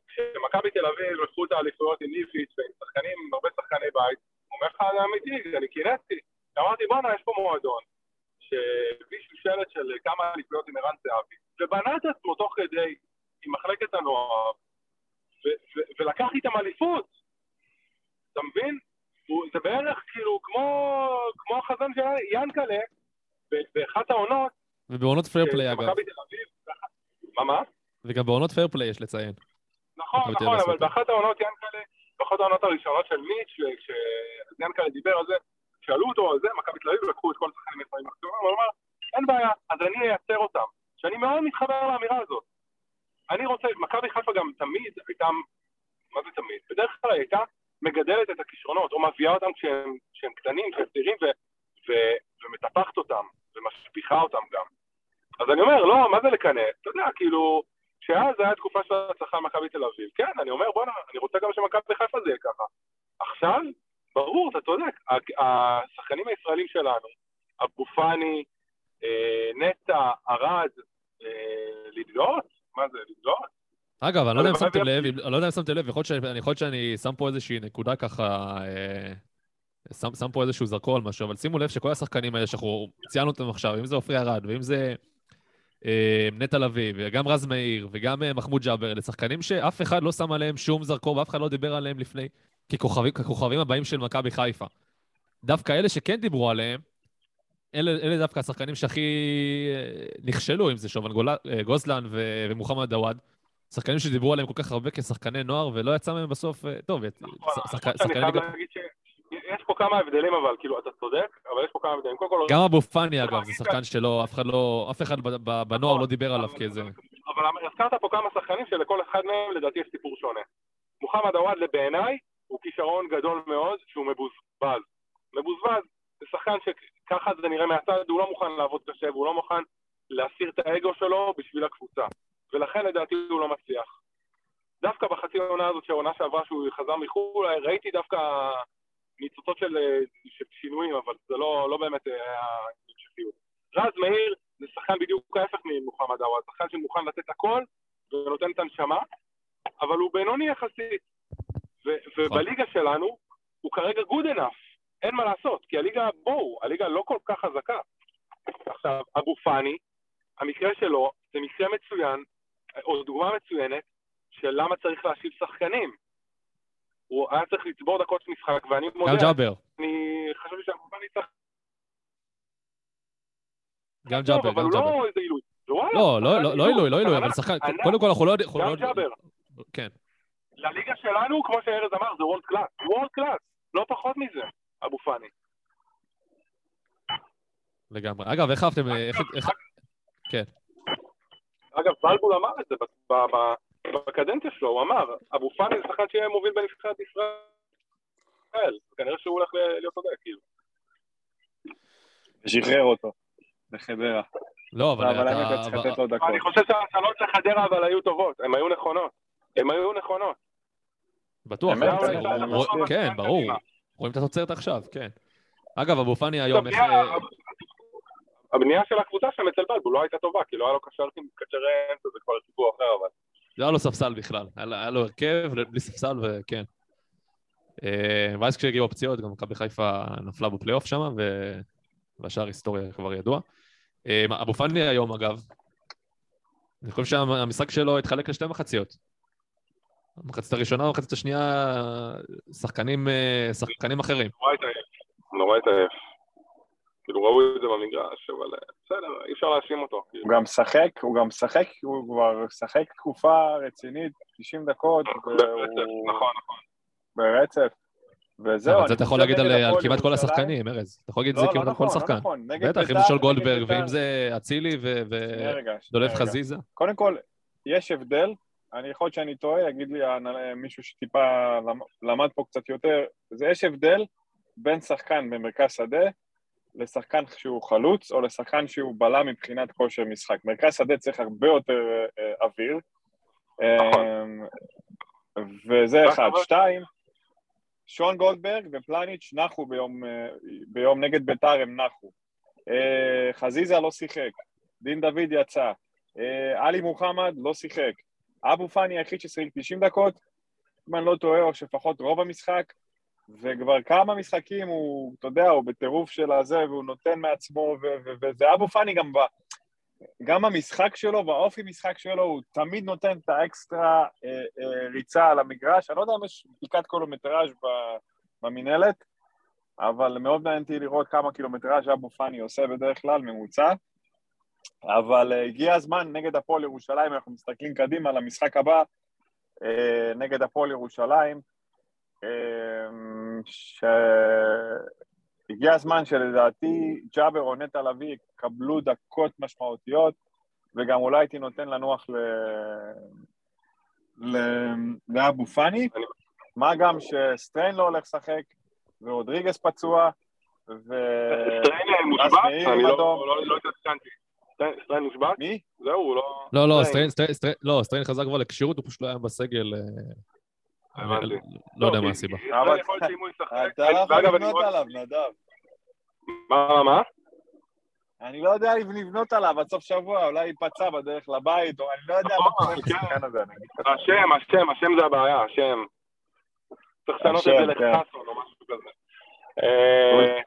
כשמכבי תל אביב לקחו את האליפויות עם ליפיץ' ועם שחקנים, הרבה שחקני בית, אומר לך על האמיתי, אני קינאתי. אמרתי, בואנה, יש פה מועדון, שהביא שלשלת של כמה אליפויות עם ערן זהבי, ובנה את עצמו תוך כדי עם מחלקת הנוער, ולקח איתם אליפות. אתה מבין? הוא- זה בערך כאילו כמו, כמו החזון של ינקלה באחת העונות, ובעונות fair play, אגב. מה מה? וגם בעונות fair play יש לציין. נכון, נכון, אבל באחת העונות ינקלה, באחת העונות הראשונות של מיץ', כשיאנקלה דיבר על זה, שאלו אותו על זה, מכבי תל אביב לקחו את כל השחקנים הישראלים הקטורים, הוא אמר, אין בעיה, אז אני אייצר אותם. שאני מאוד מתחבר לאמירה הזאת. אני רוצה, מכבי חיפה גם תמיד הייתה, מה זה תמיד? בדרך כלל הייתה מגדלת את הכישרונות, או מביאה אותם כשהם, כשהם קטנים, כשהם צעירים, ומטפחת אותם, ומשפיכה אותם גם. אז אני אומר, לא, מה זה לקנא? אתה יודע, כאילו, שאז זה היה תקופה של הצלחה במכבי תל אביב. כן, אני אומר, בואנה, אני רוצה גם שמכבי חיפה זה יהיה ככה. עכשיו, ברור, אתה צודק, השחקנים הישראלים שלנו, אבו פאני, אה, נטע, ארד, אה, להתגאות? מה זה, להתגאות? אגב, אני לא יודע אם שמתם לב, אני לא יודע אם שמתם לב, יכול להיות שאני- שם פה איזושהי נקודה ככה, אה, שם פה איזשהו זרקור על משהו, אבל שימו לב שכל השחקנים האלה שאנחנו ציינו אותם עכשיו, אם זה עופרי ארד, ואם זה נטע לביא, וגם רז מאיר, וגם אה, מחמוד ג'אבר, אלה שחקנים שאף אחד לא שם עליהם שום זרקור, ואף אחד לא דיבר עליהם לפני, ככוכבים, ככוכבים הבאים של מכבי חיפה. דווקא אלה שכן דיברו עליהם, אלה, אלה דווקא השחקנים שהכי אה, נכשלו, אם זה אה, גוזלן ו- ומוחמד עוואד. שחקנים שדיברו עליהם כל כך הרבה כשחקני נוער, ולא יצא מהם בסוף, אה, טוב, נכון, שחקני ליגה... פה כמה הבדלים, אבל כאילו, אתה צודק, אבל יש פה כמה הבדלים. קודם כל, גם אבו פאני, אגב, זה שחקן שלא, אף אחד לא, אף אחד בנוער לא דיבר עליו כאיזה... אבל הזכרת פה כמה שחקנים שלכל אחד מהם לדעתי יש סיפור שונה. מוחמד עוואד בעיניי הוא כישרון גדול מאוד שהוא מבוזבז. מבוזבז זה שחקן שככה זה נראה מהצד, הוא לא מוכן לעבוד קשה והוא לא מוכן להסיר את האגו שלו בשביל הקבוצה. ולכן לדעתי הוא לא מצליח. דווקא בחצי העונה הזאת, שהעונה שעברה שהוא חזר מחו"ל, ראיתי דווקא ניצוצות של, אה, של שינויים, אבל זה לא, לא באמת היה המשכיות. רז מאיר זה שחקן בדיוק ההפך ממוחמד עוואד, שחקן שמוכן לתת הכל ונותן את הנשמה, אבל הוא בינוני יחסית. ו- ובליגה שלנו הוא כרגע good enough, אין מה לעשות, כי הליגה, בואו, הליגה לא כל כך חזקה. עכשיו, אבו פאני, המקרה שלו זה מקרה מצוין, או דוגמה מצוינת, של למה צריך להשאיל שחקנים. הוא היה צריך לצבור דקות משחק, ואני מודה, גם ג'אבר, אני חשבתי פאני צריך... גם ג'אבר, אבל גם הוא ג'אבר. לא איזה עילוי. לא, לא, לא, לא עילוי, לא עילוי, אבל שחקן. קודם כל אנחנו לא יודעים... גם לא ג'אבר. כן. לליגה שלנו, כמו שארז אמר, זה world class. world class, לא פחות מזה, אבו פאני. לגמרי. אגב, איך אהבתם... איך- כן. אגב, בלבול אמר את זה בקדנציה שלו, הוא אמר, אבו פאני זה שחקן שיהיה מוביל בנבחרת ישראל. כנראה שהוא הולך להיות צודק, כאילו. ושחרר אותו לחדרה. לא, אבל אבל האמת, אתה... אתה צריך לתת לו דקות. אני חושב שההצלות של חדרה אבל היו טובות, הן היו נכונות. הן היו נכונות. בטוח. כן, ברור. רואים את התוצרת עכשיו, כן. אגב, אבו פאני היום, איך... הבנייה- אה, הבנייה של הקבוצה שם אצל בלבול לא הייתה טובה, כי לא היה לו קשר אמצע, זה כבר סיפור אחר, אבל... לא היה לו ספסל בכלל. היה לו- הרכב בלי ספסל, וכן. אה, ואז כשהגיעו הפציעות, גם מכבי חיפה נפלה בפלייאוף שם, והשאר היסטוריה כבר ידוע. אה, אבו פאני היום, אגב, אני חושב שהמשחק שלו התחלק לשתי מחציות. המחצית הראשונה והמחצית השנייה, שחקנים, אה, שחקנים אחרים. נורא התעייף. נורא התעייף. כאילו ראו את זה במגרש, אבל בסדר, אי אפשר להאשים אותו. הוא גם משחק, הוא גם משחק, הוא כבר משחק תקופה רצינית, 90 דקות, ברצף, והוא נכון, נכון. ברצף. וזהו, אבל אני זה אתה יכול להגיד על, כמעט כל השחקנים, ארז. אתה יכול להגיד את לא, זה לא כמעט על כל נכון, לא שחקן. נכון. בטח, אם בית"ר- זה שול גולדברג, בית"ר- ואם זה אצילי ו- שנייה רגע, שנייה ודולב רגע. חזיזה. קודם כל, יש הבדל, אני יכול להיות שאני טועה, יגיד לי מישהו שטיפה למ- למד פה קצת יותר, זה יש הבדל בין שחקן במרכז שדה לשחקן שהוא חלוץ, או לשחקן שהוא בלם מבחינת כושר משחק. מרכז שדה צריך הרבה יותר אה, אוויר, נכון. אה, וזה רק אחד. שתיים, שון גולדברג ופלניץ' נחו ביום, אה, ביום נגד ביתר, הם נחו. אה, חזיזה לא שיחק, דין דוד יצא, עלי מוחמד לא שיחק. אבו פאני היחיד ששיחק 90 דקות, אם אני לא טועה, או שלפחות רוב המשחק, וכבר כמה משחקים הוא, אתה יודע, הוא בטירוף של הזה, והוא נותן מעצמו, וזה אבו פאני גם ב... גם המשחק שלו והאופי משחק שלו, הוא תמיד נותן את האקסטרה אה, אה, ריצה על המגרש. אני לא יודע אם יש בדיקת קילומטראז' ב- במינהלת, אבל מאוד מעניין אותי לראות כמה קילומטראז' אבו פאני עושה בדרך כלל, ממוצע. אבל uh, הגיע הזמן נגד הפועל ירושלים, אנחנו מסתכלים קדימה למשחק הבא, uh, נגד הפועל ירושלים, שהגיע הזמן שלדעתי ג'אבר או נטע לביא יקבלו דקות משמעותיות, וגם אולי הייתי נותן לנוח ל... ל... לאבו פאני, מה גם שסטריין לא הולך לשחק, ורודריגז פצוע, ו... סטריין מושבת? מאיר אני לא- אדום. לא לא התעדכנתי. סטריין- מושבת? מי? זהו, הוא לא... לא, לא, סטריין. לא, חזר כבר לכשירות, הוא פשוט לא היה בסגל. לא יודע מה כי- הסיבה. אתה לא יכול לבנות עליו, נדב. מה, מה, מה? אני לא יודע אם לבנות עליו עד סוף שבוע, אולי ייפצע בדרך לבית, או אני לא יודע מה קורה עם. השחקן הזה. השם, השם, השם זה הבעיה, השם. צריך לשנות את השם, זה כן. לחסון או משהו כזה. אה,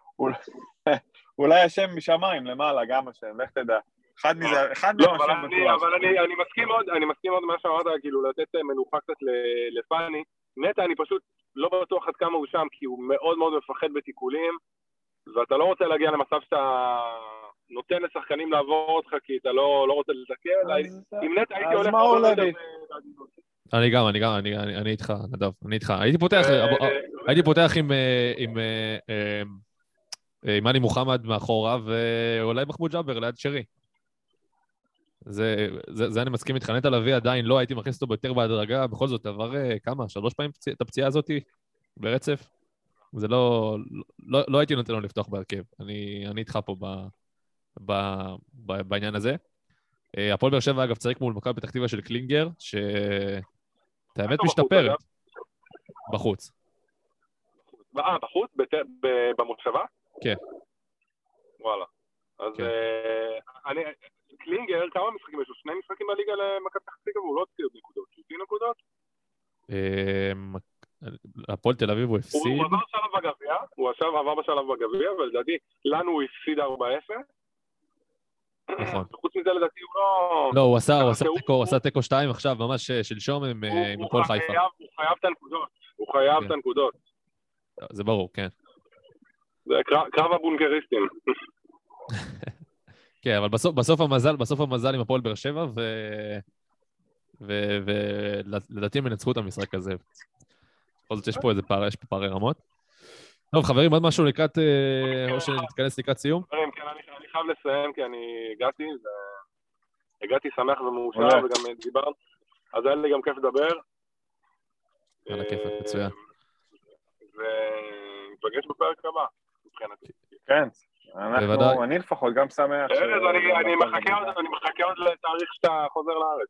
אולי השם משמיים למעלה, גם השם, לך תדע. אחד מזה, אחד לא, מהם אני, בטוח. אבל אני, אני מסכים מאוד, אני מסכים מאוד מה שאמרת, כאילו לתת אה, מנוחה קצת ל- לפאני. נטע, אני פשוט לא בטוח עד כמה הוא שם, כי הוא מאוד מאוד מפחד בתיקולים, ואתה לא רוצה להגיע למצב שאתה נותן לשחקנים לעבור אותך, כי אתה לא, לא רוצה לתקן. אז- עם נטע הייתי אז הולך יותר לוי. בעדינות. אני גם, אני גם, אני- אני אני איתך, נדב, אני איתך. הייתי פותח, אה, הייתי פותח עם, אה, עם, אה, אה, אה, עם עלי מוחמד מאחורה, ואולי מחמוד ג'אבר ליד שרי. זה, זה, זה אני מסכים איתך. נטע לביא עדיין לא הייתי מכניס אותו יותר בהדרגה, בכל זאת עבר אה, כמה? שלוש פעמים פצע- את הפציעה הזאת ברצף? זה לא, לא, לא הייתי נותן לו לפתוח בהרכב. אני, אני איתך פה ב, ב, ב, בעניין הזה. אה, הפועל באר שבע, אגב, צריך מול מכבי פתח תקווה של קלינגר, ש... את האמת בחוץ, משתפרת. בחוץ. אה, בחוץ? במושבה? כן. וואלה. אז כן. אה, אני... קלינגר, כמה משחקים יש לו? שני משחקים בליגה למכבי פתח תקווה והוא לא הוציא עוד נקודות. הוא הוציא נקודות? אה, הפועל תל אביב הוא הוא הפסיד. הוא עבר שלב בגביע, הוא עכשיו עבר בשלב בגביע, ולדעתי לנו הוא הפסיד 4-0. נכון. וחוץ מזה לדעתי הוא לא... לא, הוא עשה, הוא עשה הוא- תיקו, הוא עשה תיקו 2 עכשיו, ממש אה, שלשום עם הוא- אה, הוא הפועל חייב- חיפה. הוא חייב את הנקודות. הוא חייב כן. את הנקודות. זה ברור, כן. זה קרב הבונקריסטים. כן, אבל בסוף, בסוף המזל, בסוף המזל עם הפועל באר שבע, ו... ולדעתי הם ינצחו את המשחק הזה. בכל זאת יש פה איזה פער, יש פה פערי רמות. טוב, חברים, עוד משהו לקראת, אה, או שנתכנס לקראת סיום? חברים, כן, אני אני חייב לסיים כי אני הגעתי, ו- הגעתי שמח ומאושר עולה. וגם דיברנו, אז היה לי גם כיף לדבר. על הכיפאק, אה, מצוין. וניפגש בפרק הבא, מבחינתי. כן, אנחנו, בוודאי. אני לפחות גם שמח. ש- ארז, אני- מחכה עוד- אני מחכה עוד לתאריך שאתה חוזר לארץ.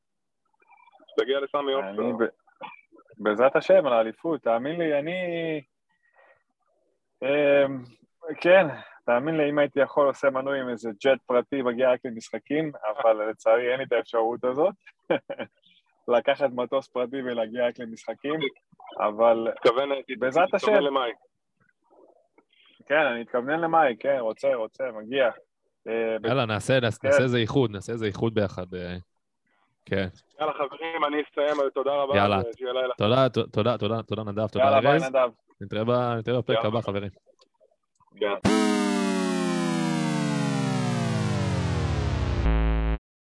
שתגיע לסמי. ב- בעזרת השם, על האליפות, תאמין לי, אני... אמ, כן, תאמין לי, אם הייתי יכול עושה מנוי עם איזה ג'ט פרטי, מגיע רק למשחקים, אבל לצערי אין לי את האפשרות הזאת. לקחת מטוס פרטי ולהגיע רק למשחקים, אבל בעזרת השם. כן, אני מתכוונן למאי, כן, רוצה, רוצה, מגיע. אה, יאללה, נעשה נעשה- כן. נעשה איזה איחוד, נעשה איזה איחוד ביחד. אה, כן. יאללה חברים, אני אסיים, תודה רבה. יאללה. ושיהיה לילה. תודה, תודה, תודה, תודה נדב, תודה יאללה, ביי ארז. נדב. נתראה בפרק יאללה. הבא, חברים. כן.